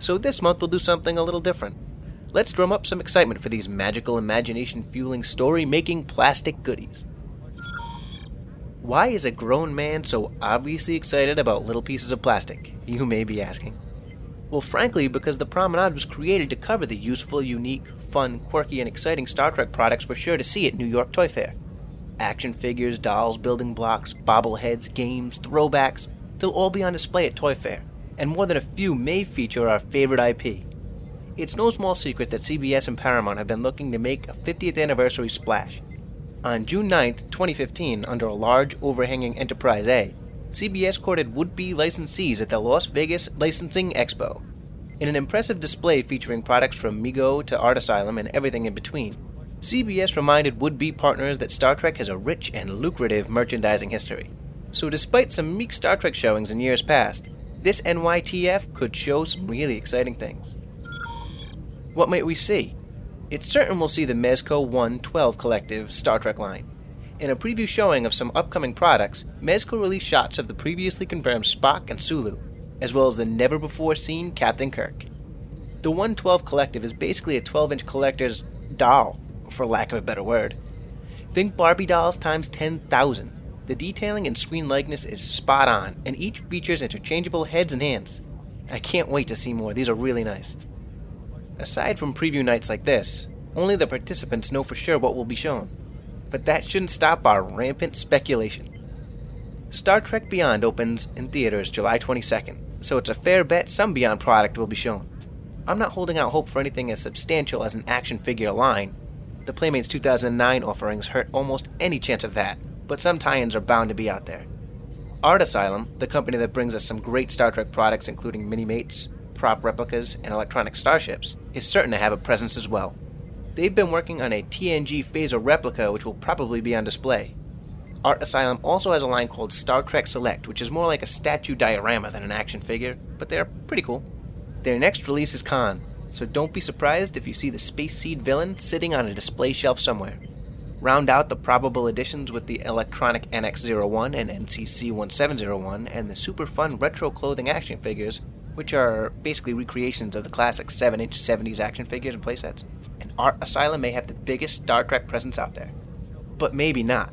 So this month we'll do something a little different. Let's drum up some excitement for these magical imagination fueling story making plastic goodies. Why is a grown man so obviously excited about little pieces of plastic? You may be asking. Well, frankly, because the promenade was created to cover the useful, unique, fun, quirky, and exciting Star Trek products we're sure to see at New York Toy Fair. Action figures, dolls, building blocks, bobbleheads, games, throwbacks, they'll all be on display at Toy Fair, and more than a few may feature our favorite IP. It's no small secret that CBS and Paramount have been looking to make a 50th anniversary splash. On June 9, 2015, under a large overhanging Enterprise A, CBS courted would be licensees at the Las Vegas Licensing Expo. In an impressive display featuring products from Mego to Art Asylum and everything in between, CBS reminded would be partners that Star Trek has a rich and lucrative merchandising history. So, despite some meek Star Trek showings in years past, this NYTF could show some really exciting things. What might we see? It's certain we'll see the Mezco 112 Collective Star Trek line. In a preview showing of some upcoming products, Mezco released shots of the previously confirmed Spock and Sulu, as well as the never before seen Captain Kirk. The 112 Collective is basically a 12 inch collector's doll, for lack of a better word. Think Barbie dolls times 10,000. The detailing and screen likeness is spot on, and each features interchangeable heads and hands. I can't wait to see more, these are really nice. Aside from preview nights like this, only the participants know for sure what will be shown. But that shouldn't stop our rampant speculation. Star Trek Beyond opens in theaters July 22nd, so it's a fair bet some Beyond product will be shown. I'm not holding out hope for anything as substantial as an action figure line. The Playmates 2009 offerings hurt almost any chance of that, but some tie ins are bound to be out there. Art Asylum, the company that brings us some great Star Trek products including Mini-Mates, prop replicas, and electronic starships, is certain to have a presence as well. They've been working on a TNG phaser replica which will probably be on display. Art Asylum also has a line called Star Trek Select, which is more like a statue diorama than an action figure, but they're pretty cool. Their next release is Khan, so don't be surprised if you see the Space Seed villain sitting on a display shelf somewhere. Round out the probable additions with the electronic NX01 and NCC 1701 and the super fun retro clothing action figures, which are basically recreations of the classic 7 inch 70s action figures and playsets. And Art Asylum may have the biggest Star Trek presence out there. But maybe not.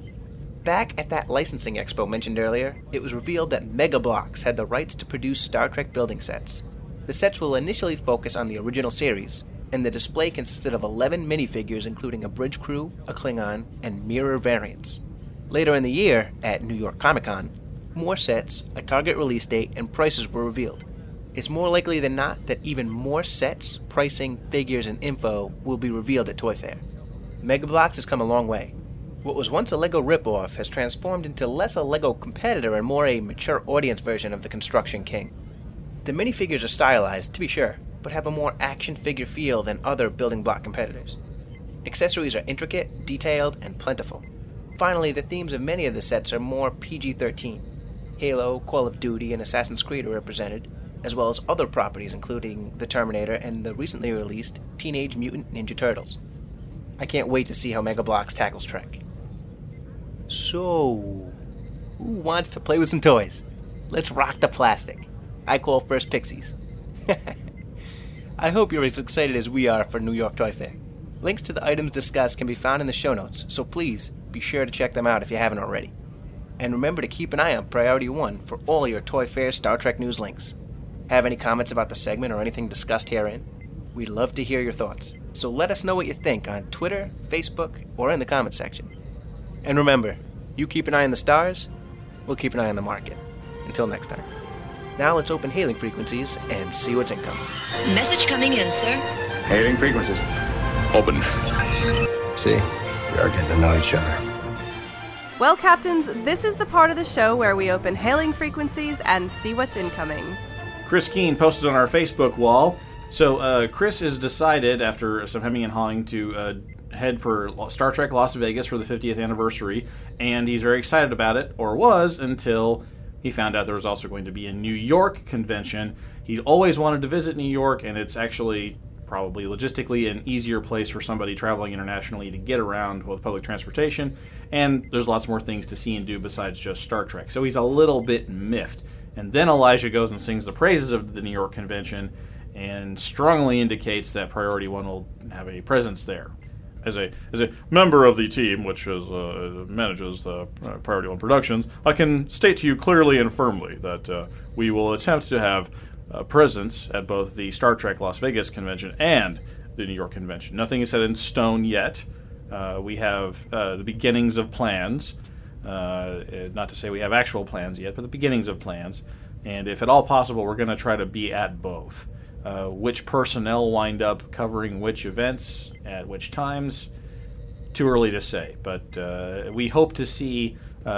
Back at that licensing expo mentioned earlier, it was revealed that Mega Bloks had the rights to produce Star Trek building sets. The sets will initially focus on the original series, and the display consisted of 11 minifigures including a bridge crew, a Klingon, and mirror variants. Later in the year, at New York Comic Con, more sets, a target release date, and prices were revealed. It's more likely than not that even more sets, pricing, figures, and info will be revealed at Toy Fair. Mega Bloks has come a long way. What was once a LEGO ripoff has transformed into less a LEGO competitor and more a mature audience version of the Construction King. The minifigures are stylized, to be sure, but have a more action figure feel than other building block competitors. Accessories are intricate, detailed, and plentiful. Finally, the themes of many of the sets are more PG 13. Halo, Call of Duty, and Assassin's Creed are represented, as well as other properties including the Terminator and the recently released Teenage Mutant Ninja Turtles. I can't wait to see how Mega Bloks tackles Trek. So, who wants to play with some toys? Let's rock the plastic. I call first Pixies. I hope you're as excited as we are for New York Toy Fair. Links to the items discussed can be found in the show notes, so please be sure to check them out if you haven't already. And remember to keep an eye on Priority One for all your Toy Fair Star Trek news links. Have any comments about the segment or anything discussed herein? We'd love to hear your thoughts, so let us know what you think on Twitter, Facebook, or in the comment section. And remember, you keep an eye on the stars, we'll keep an eye on the market. Until next time. Now let's open hailing frequencies and see what's incoming. Message coming in, sir. Hailing frequencies. Open. See, we are getting to know each other. Well, Captains, this is the part of the show where we open hailing frequencies and see what's incoming. Chris Keene posted on our Facebook wall. So uh, Chris has decided, after some hemming and hawing, to uh, head for Star Trek Las Vegas for the 50th anniversary, and he's very excited about it, or was until he found out there was also going to be a New York convention. He'd always wanted to visit New York, and it's actually probably logistically an easier place for somebody traveling internationally to get around with public transportation. And there's lots more things to see and do besides just Star Trek. So he's a little bit miffed. And then Elijah goes and sings the praises of the New York convention and strongly indicates that Priority One will have a presence there. As a as a member of the team, which is uh, manages uh, Priority One Productions, I can state to you clearly and firmly that uh, we will attempt to have uh, presence at both the Star Trek Las Vegas convention and the New York convention. Nothing is set in stone yet. Uh, we have uh, the beginnings of plans. Uh, not to say we have actual plans yet, but the beginnings of plans. And if at all possible, we're going to try to be at both. Uh, which personnel wind up covering which events at which times, too early to say. But uh, we hope to see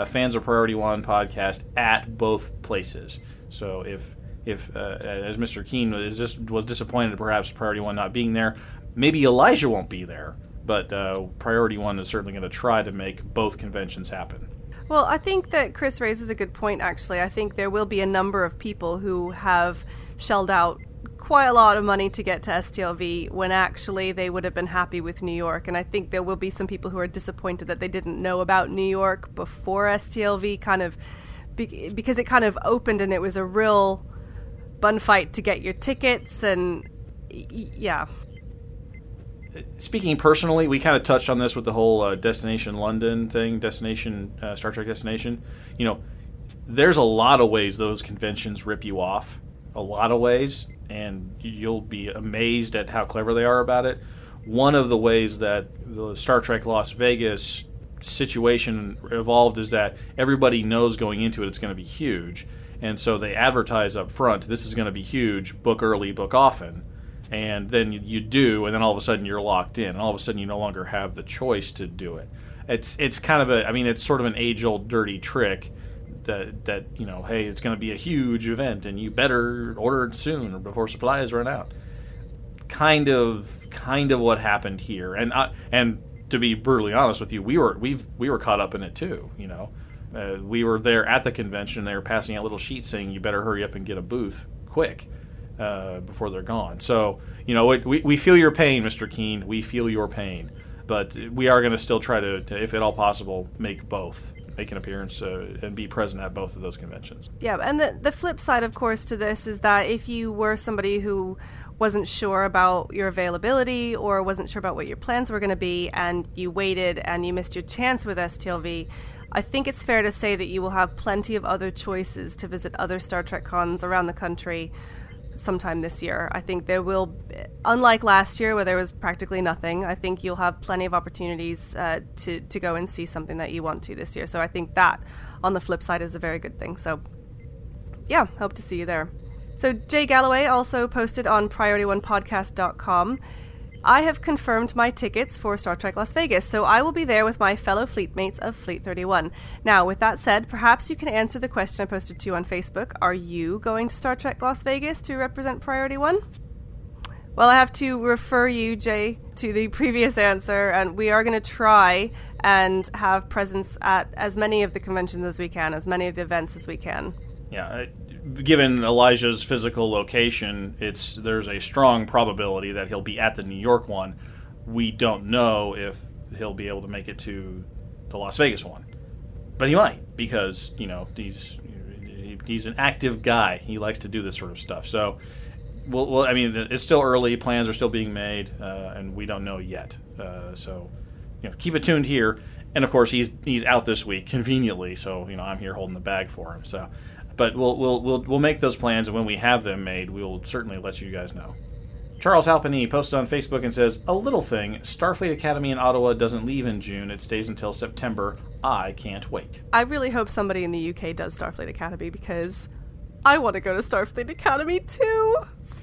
fans of Priority One podcast at both places. So if if, uh, as Mr. Keene was just was disappointed, perhaps Priority One not being there, maybe Elijah won't be there. But uh, Priority One is certainly going to try to make both conventions happen. Well, I think that Chris raises a good point, actually. I think there will be a number of people who have shelled out quite a lot of money to get to STLV when actually they would have been happy with New York. And I think there will be some people who are disappointed that they didn't know about New York before STLV kind of because it kind of opened and it was a real bun fight to get your tickets and yeah. Speaking personally we kind of touched on this with the whole uh, destination london thing destination uh, star trek destination. You know there's a lot of ways those conventions rip you off. A lot of ways and you'll be amazed at how clever they are about it. One of the ways that the star trek las vegas situation evolved is that everybody knows going into it it's going to be huge and so they advertise up front this is going to be huge book early book often and then you, do and then all of a sudden you're locked in and all of a sudden you no longer have the choice to do it. It's it's kind of a i mean it's sort of an age old dirty trick that that you know hey it's going to be a huge event and you better order it soon or before supplies run out kind of kind of what happened here and I, and to be brutally honest with you we were we we were caught up in it too you know uh, we were there at the convention. They were passing out little sheets saying, "You better hurry up and get a booth quick uh, before they're gone." So, you know, it, we we feel your pain, Mr. Keene. We feel your pain, but we are going to still try to, if at all possible, make both make an appearance uh, and be present at both of those conventions. Yeah, and the the flip side, of course, to this is that if you were somebody who wasn't sure about your availability or wasn't sure about what your plans were going to be, and you waited and you missed your chance with STLV I think it's fair to say that you will have plenty of other choices to visit other Star Trek cons around the country sometime this year. I think there will, unlike last year where there was practically nothing, I think you'll have plenty of opportunities uh, to, to go and see something that you want to this year. So I think that, on the flip side, is a very good thing. So, yeah, hope to see you there. So Jay Galloway also posted on PriorityOnePodcast.com I have confirmed my tickets for Star Trek Las Vegas, so I will be there with my fellow fleetmates of Fleet 31. Now, with that said, perhaps you can answer the question I posted to you on Facebook. Are you going to Star Trek Las Vegas to represent Priority One? Well, I have to refer you, Jay, to the previous answer, and we are going to try and have presence at as many of the conventions as we can, as many of the events as we can. Yeah, given Elijah's physical location, it's there's a strong probability that he'll be at the New York one. We don't know if he'll be able to make it to the Las Vegas one, but he might because you know he's he's an active guy. He likes to do this sort of stuff. So, well, well I mean, it's still early. Plans are still being made, uh, and we don't know yet. Uh, so, you know, keep it tuned here. and of course he's he's out this week conveniently, so you know I'm here holding the bag for him. So, but we'll we'll we'll we'll make those plans, and when we have them made, we will certainly let you guys know. Charles Alpini posted on Facebook and says, "A little thing: Starfleet Academy in Ottawa doesn't leave in June; it stays until September. I can't wait." I really hope somebody in the UK does Starfleet Academy because I want to go to Starfleet Academy too.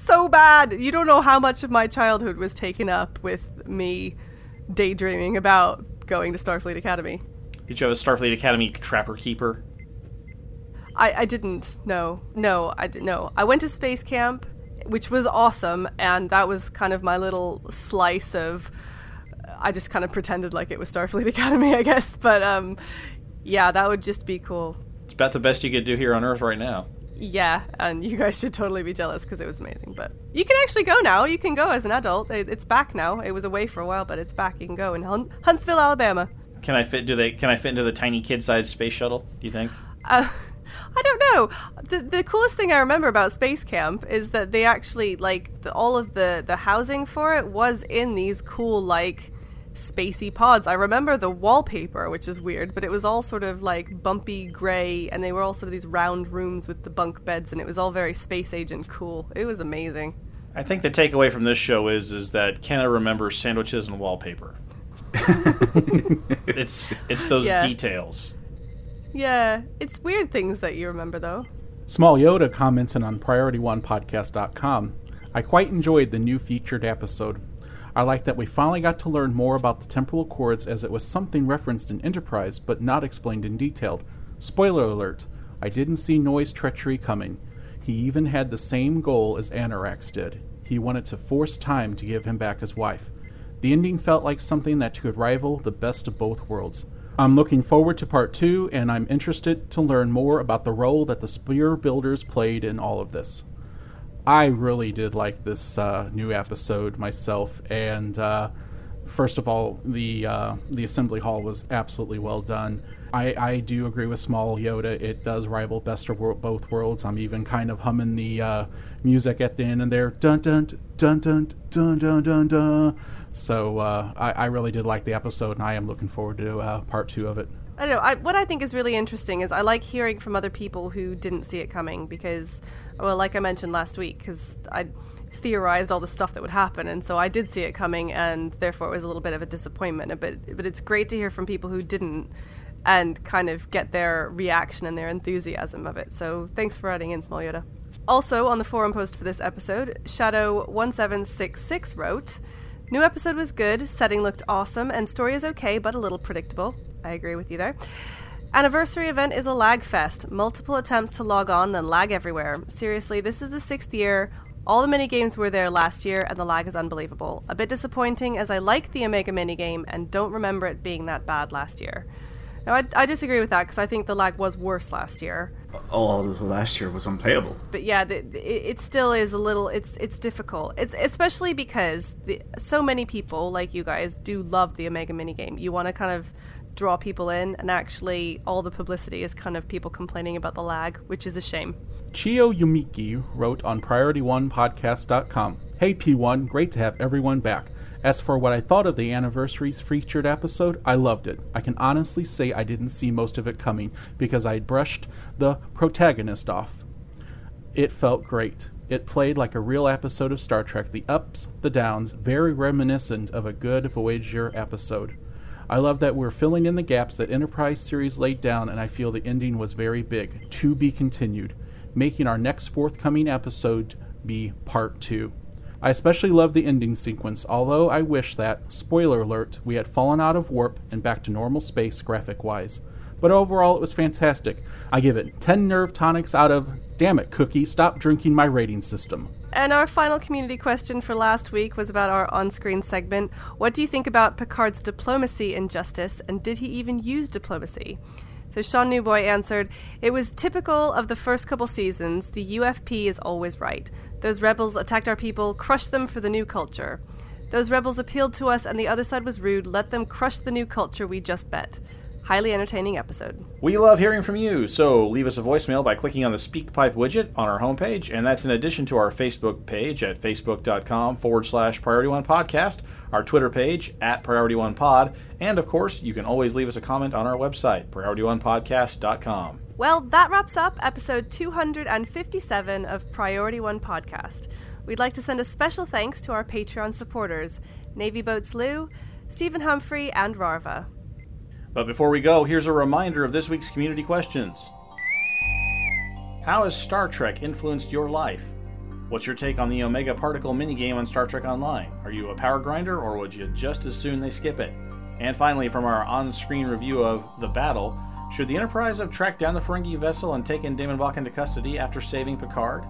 So bad. You don't know how much of my childhood was taken up with me daydreaming about going to Starfleet Academy. Did you have a Starfleet Academy Trapper Keeper? I, I didn't. No, no, I didn't. No, I went to space camp, which was awesome, and that was kind of my little slice of. I just kind of pretended like it was Starfleet Academy, I guess. But um, yeah, that would just be cool. It's about the best you could do here on Earth right now. Yeah, and you guys should totally be jealous because it was amazing. But you can actually go now. You can go as an adult. It- It's back now. It was away for a while, but it's back. You can go in Hun- Huntsville, Alabama. Can I fit? Do they? Can I fit into the tiny kid-sized space shuttle? Do you think? Uh, I don't know. The the coolest thing I remember about Space Camp is that they actually like the, all of the the housing for it was in these cool like spacey pods. I remember the wallpaper, which is weird, but it was all sort of like bumpy gray, and they were all sort of these round rooms with the bunk beds, and it was all very space age and cool. It was amazing. I think the takeaway from this show is is that Kenna remembers sandwiches and wallpaper. it's it's those Yeah. details. Yeah, it's weird things that you remember though. Small Yoda commented on PriorityOnePodcast.com. I quite enjoyed the new featured episode. I like that we finally got to learn more about the temporal accords as it was something referenced in Enterprise but not explained in detail. Spoiler alert, I didn't see Noye's treachery coming. He even had the same goal as Annorax did. He wanted to force time to give him back his wife. The ending felt like something that could rival the best of both worlds. I'm looking forward to part two, and I'm interested to learn more about the role that the Sphere Builders played in all of this. I really did like this uh, new episode myself, and uh, first of all, the uh, the assembly hall was absolutely well done. I, I do agree with Small Yoda. It does rival Best of World, Both Worlds. I'm even kind of humming the uh, music at the end and there. Dun dun dun dun dun dun dun dun. So uh, I, I really did like the episode, and I am looking forward to uh, part two of it. I don't know. I, what I think is really interesting is I like hearing from other people who didn't see it coming because, well, like I mentioned last week, because I theorized all the stuff that would happen, and so I did see it coming, and therefore it was a little bit of a disappointment. But but it's great to hear from people who didn't, and kind of get their reaction and their enthusiasm of it. So thanks for writing in, Small Yoda. Also on the forum post for this episode, Shadow one seven six six wrote. New episode was good, setting looked awesome, and story is okay but a little predictable. I agree with you there. Anniversary event is a lag fest. Multiple attempts to log on, then lag everywhere. Seriously, this is the sixth year. All the mini games were there last year, and the lag is unbelievable. A bit disappointing as I like the Omega minigame and don't remember it being that bad last year. Now, I, I disagree with that because I think the lag was worse last year. Oh, last year was unplayable. But yeah, the, the- it, it still is a little. It's it's difficult. It's especially because the, so many people like you guys do love the Omega minigame. You want to kind of draw people in, and actually, all the publicity is kind of people complaining about the lag, which is a shame. Chio Yumiki wrote on PriorityOnePodcast.com Hey P1, great to have everyone back. As for what I thought of the anniversary's featured episode, I loved it. I can honestly say I didn't see most of it coming because I brushed the protagonist off. It felt great. It played like a real episode of Star Trek, the ups, the downs, very reminiscent of a good Voyager episode. I love that we're filling in the gaps that Enterprise series laid down, and I feel the ending was very big. To be continued, making our next forthcoming episode be part two. I especially love the ending sequence, although I wish that, spoiler alert, we had fallen out of warp and back to normal space graphic wise. But overall, it was fantastic. I give it 10 nerve tonics out of, damn it, Cookie, stop drinking my rating system. And our final community question for last week was about our on screen segment. What do you think about Picard's diplomacy in Justice, and did he even use diplomacy? So Sean Newboy answered, It was typical of the first couple seasons. The UFP is always right. Those rebels attacked our people, crushed them for the new culture. Those rebels appealed to us, and the other side was rude. Let them crush the new culture we just met. highly entertaining episode. We love hearing from you, so leave us a voicemail by clicking on the SpeakPipe widget on our homepage, and that's in addition to our Facebook page at facebook.com forward slash Priority One Podcast, our Twitter page at Priority One Pod, and of course, you can always leave us a comment on our website, PriorityOnePodcast.com. Well, that wraps up episode 257 of Priority One Podcast. We'd like to send a special thanks to our Patreon supporters Navy Boats Lou, Stephen Humphrey, and Rarva. But before we go, here's a reminder of this week's community questions. How has Star Trek influenced your life? What's your take on the Omega Particle minigame on Star Trek Online? Are you a power grinder, or would you just as soon they skip it? And finally, from our on screen review of The Battle, should the Enterprise have tracked down the Ferengi vessel and taken DaiMon Bok into custody after saving Picard?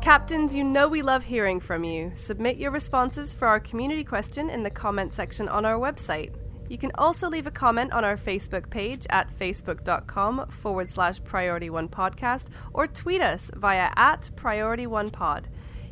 Captains, you know we love hearing from you. Submit your responses for our community question in the comment section on our website. You can also leave a comment on our Facebook page at facebook.com forward slash priority one podcast or tweet us via at priority one pod.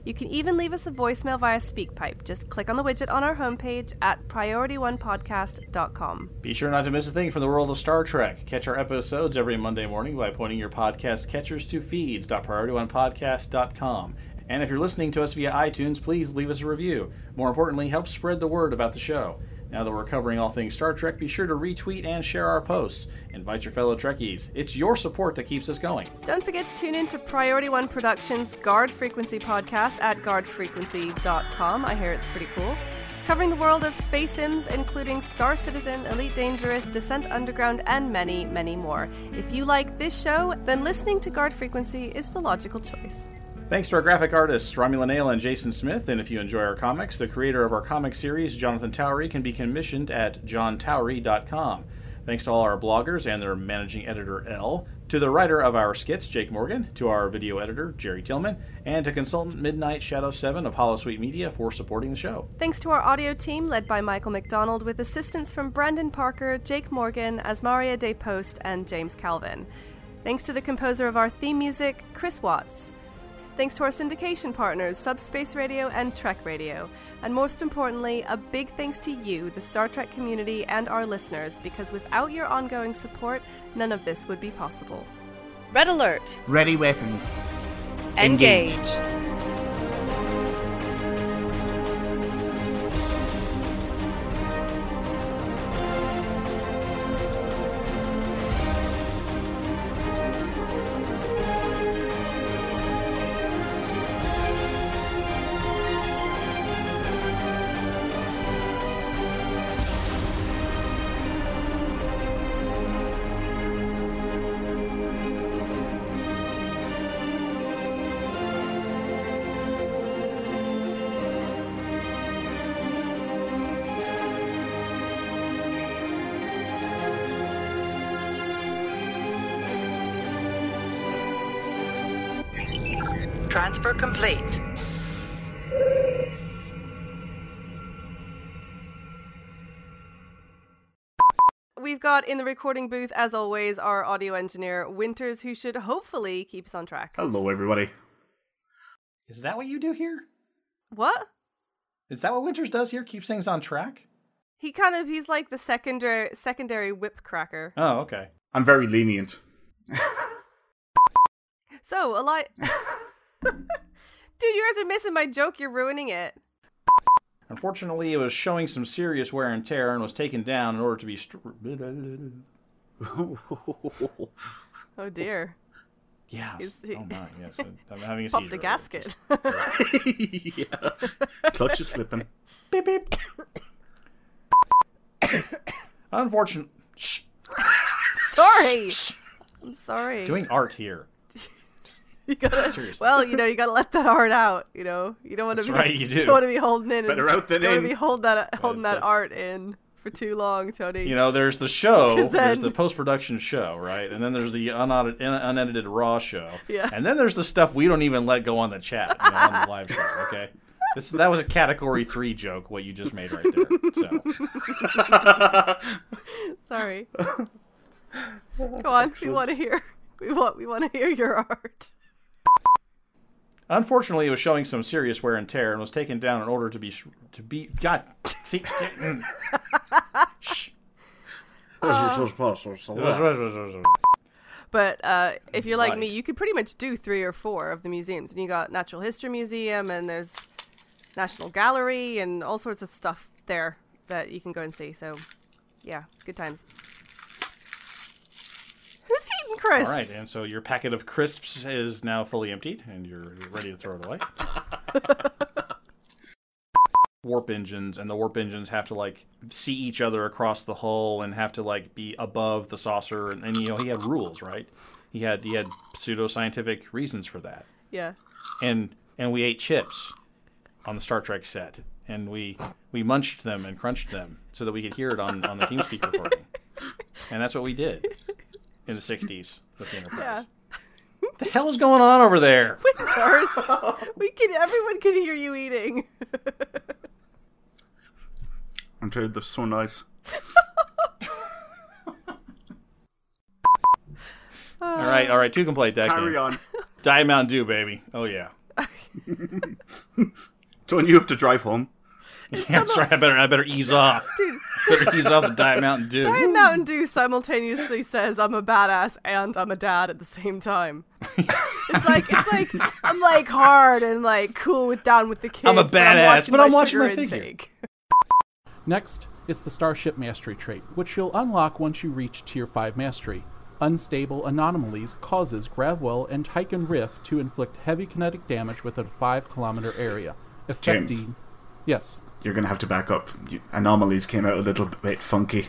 You can even leave us a voicemail via SpeakPipe. Just click on the widget on our homepage at priorityonepodcast.com. Be sure not to miss a thing from the world of Star Trek. Catch our episodes every Monday morning by pointing your podcast catchers to feeds.priorityonepodcast.com. And if you're listening to us via iTunes, please leave us a review. More importantly, help spread the word about the show. Now that we're covering all things Star Trek, be sure to retweet and share our posts. Invite your fellow Trekkies. It's your support that keeps us going. Don't forget to tune in to Priority One Productions' Guard Frequency podcast at guardfrequency.com. I hear it's pretty cool. Covering the world of space sims, including Star Citizen, Elite Dangerous, Descent Underground, and many, many more. If you like this show, then listening to Guard Frequency is the logical choice. Thanks to our graphic artists, Romulan Ale and Jason Smith, and if you enjoy our comics, the creator of our comic series, Jonathan Towery, can be commissioned at johntowery.com. Thanks to all our bloggers and their managing editor, L, to the writer of our skits, Jake Morgan, to our video editor, Jerry Tillman, and to consultant Midnight Shadow 7 of Hollow Holosuite Media for supporting the show. Thanks to our audio team led by Michael McDonald with assistance from Brandon Parker, Jake Morgan, Asmaria Day Post, and James Calvin. Thanks to the composer of our theme music, Chris Watts. Thanks to our syndication partners, Subspace Radio and Trek Radio. And most importantly, a big thanks to you, the Star Trek community, and our listeners, because without your ongoing support, none of this would be possible. Red Alert! Ready weapons. Engage. Transfer got in the recording booth, as always, our audio engineer, Winters, who should hopefully keep us on track. Hello, everybody. Is that what you do here? What? Is that what Winters does here? Keeps things on track? He kind of, he's like the secondary, secondary whip cracker. Oh, okay. I'm very lenient. So, a lot Dude, you guys are missing my joke. You're ruining it. Unfortunately, it was showing some serious wear and tear and was taken down in order to be. St- Oh dear. Yeah. He's, he, Oh my, yes. I'm having he's a popped a gasket. yeah. Clutch is slipping. beep beep. Unfortunately, shh, sorry. I'm sorry. doing art here. You gotta, Seriously. well, you know, you gotta let that art out. You know, you don't want to be, right, you do. don't want to be holding in. Better out than don't in. be hold that, holding that art in for too long, Tony. You know, there's the show, 'Cause there's the post production show, right? And then there's the unaudited, unedited raw show. Yeah. And then there's the stuff we don't even let go on the chat, you know, on the live show, okay? This, that was a category three joke, what you just made right there. So. Sorry. Go on. We want to hear. We want. We want to hear your art. Unfortunately, it was showing some serious wear and tear and was taken down in order to be sh- to be God. See, mm. shh. But uh, if you're like me, you could pretty much do three or four of the museums. And you got Natural History Museum, and there's National Gallery, and all sorts of stuff there that you can go and see. So, yeah, good times. Who's eating crisps? All right, and so your packet of crisps is now fully emptied, and you're ready to throw it away. warp engines, and the warp engines have to like see each other across the hull and have to like be above the saucer, and, and you know he had rules, right? He had he had pseudoscientific reasons for that, Yeah. and and we ate chips on the Star Trek set, and we we munched them and crunched them so that we could hear it on on the TeamSpeak recording, and that's what we did in the '60s with the Enterprise. Yeah. What the hell is going on over there? Winters. we can. Everyone can hear you eating. I'm tired. you, they're so nice. All right, all right, two can play that Carry game. on. Diet Mountain Dew, baby. Oh yeah. So when you have to drive home, Yeah, that's right. I better I better ease off. Dude. better ease off the Diet Mountain Dew. Diet Mountain Dew simultaneously says I'm a badass and I'm a dad at the same time. it's like it's like I'm like hard and like cool with down with the kids. I'm a but badass, but I'm watching sugar my figure. intake. Next, it's the Starship Mastery trait, which you'll unlock once you reach Tier 5 Mastery. Unstable anomalies causes Gravwell and Tyken's Rift to inflict heavy kinetic damage within a 5 kilometer area. Affecting. James. Yes. You're going to have to back up. Anomalies came out a little bit funky.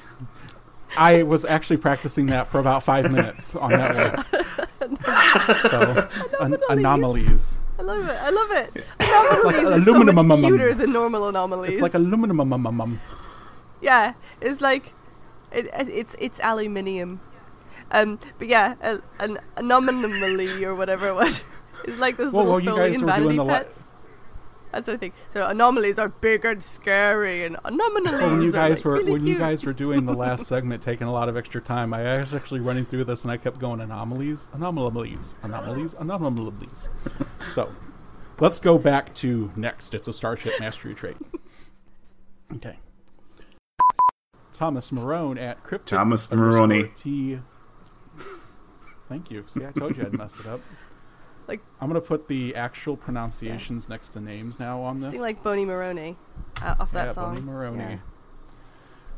I was actually practicing that for about five minutes on that one. so, an- anomalies. I love it. I love it. It's like Anomalies are so aluminum. much cuter than normal anomalies. It's like aluminum. yeah, it's like it, it- it's it's aluminium. Um, but yeah, a, an anomaly or whatever it was. It's like this Well, little well, you guys Tholian were doing vanity the la- pets. That's what I think. So anomalies are big and scary, and anomalies Well, when you guys like were really when you guys were doing the last segment, taking a lot of extra time, I was actually running through this and I kept going anomalies, anomalies, anomalies, anomalies. so, let's go back to next. It's a Starship Mastery trait. Okay. Thomas Marrone at Cryptic. Thomas underscore Maroney. T. Thank you. See, I told you I'd mess it up. Like- I'm gonna put the actual pronunciations next to names now on this. Something like Boney Maroney uh, off that yeah, song. Bonnie Maroney. Yeah.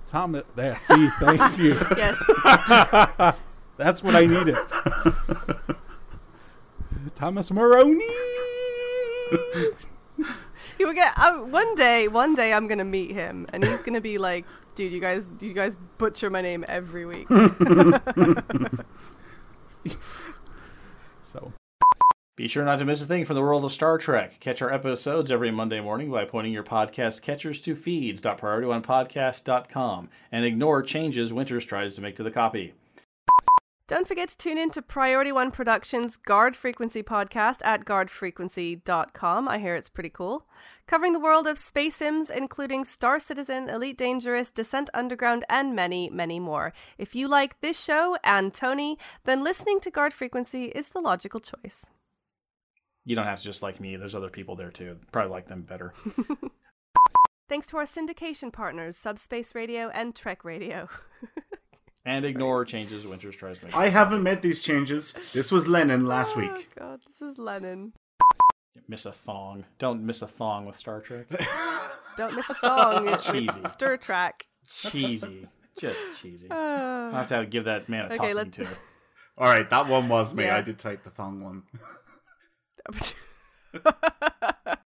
Tom, there. See, thank you. Yes. That's what I needed. Thomas Maroney. you will get uh, one day. One day, I'm gonna meet him, and he's gonna be like, "Dude, you guys, you guys butcher my name every week." so, Be sure not to miss a thing from the world of Star Trek. Catch our episodes every Monday morning by pointing your podcast catchers to feeds.priorityonepodcast.com and ignore changes Winters tries to make to the copy. Don't forget to tune in to Priority One Productions' Guard Frequency podcast at guardfrequency.com. I hear it's pretty cool. Covering the world of space sims, including Star Citizen, Elite Dangerous, Descent Underground, and many, many more. If you like this show and Tony, then listening to Guard Frequency is the logical choice. You don't have to just like me. There's other people there too. Probably like them better. Thanks to our syndication partners, Subspace Radio and Trek Radio. And ignore changes Winters tries to make. I haven't made these changes. This was Lennon last Oh, week. God, this is Lennon. Miss a thong. Don't miss a thong with Star Trek. Don't miss a thong. It's Cheesy. Stir Track. cheesy. Just cheesy. Uh, I'll have to give that man a Okay, talking let- to. All right, that one was me. Yeah. I did type the thong one up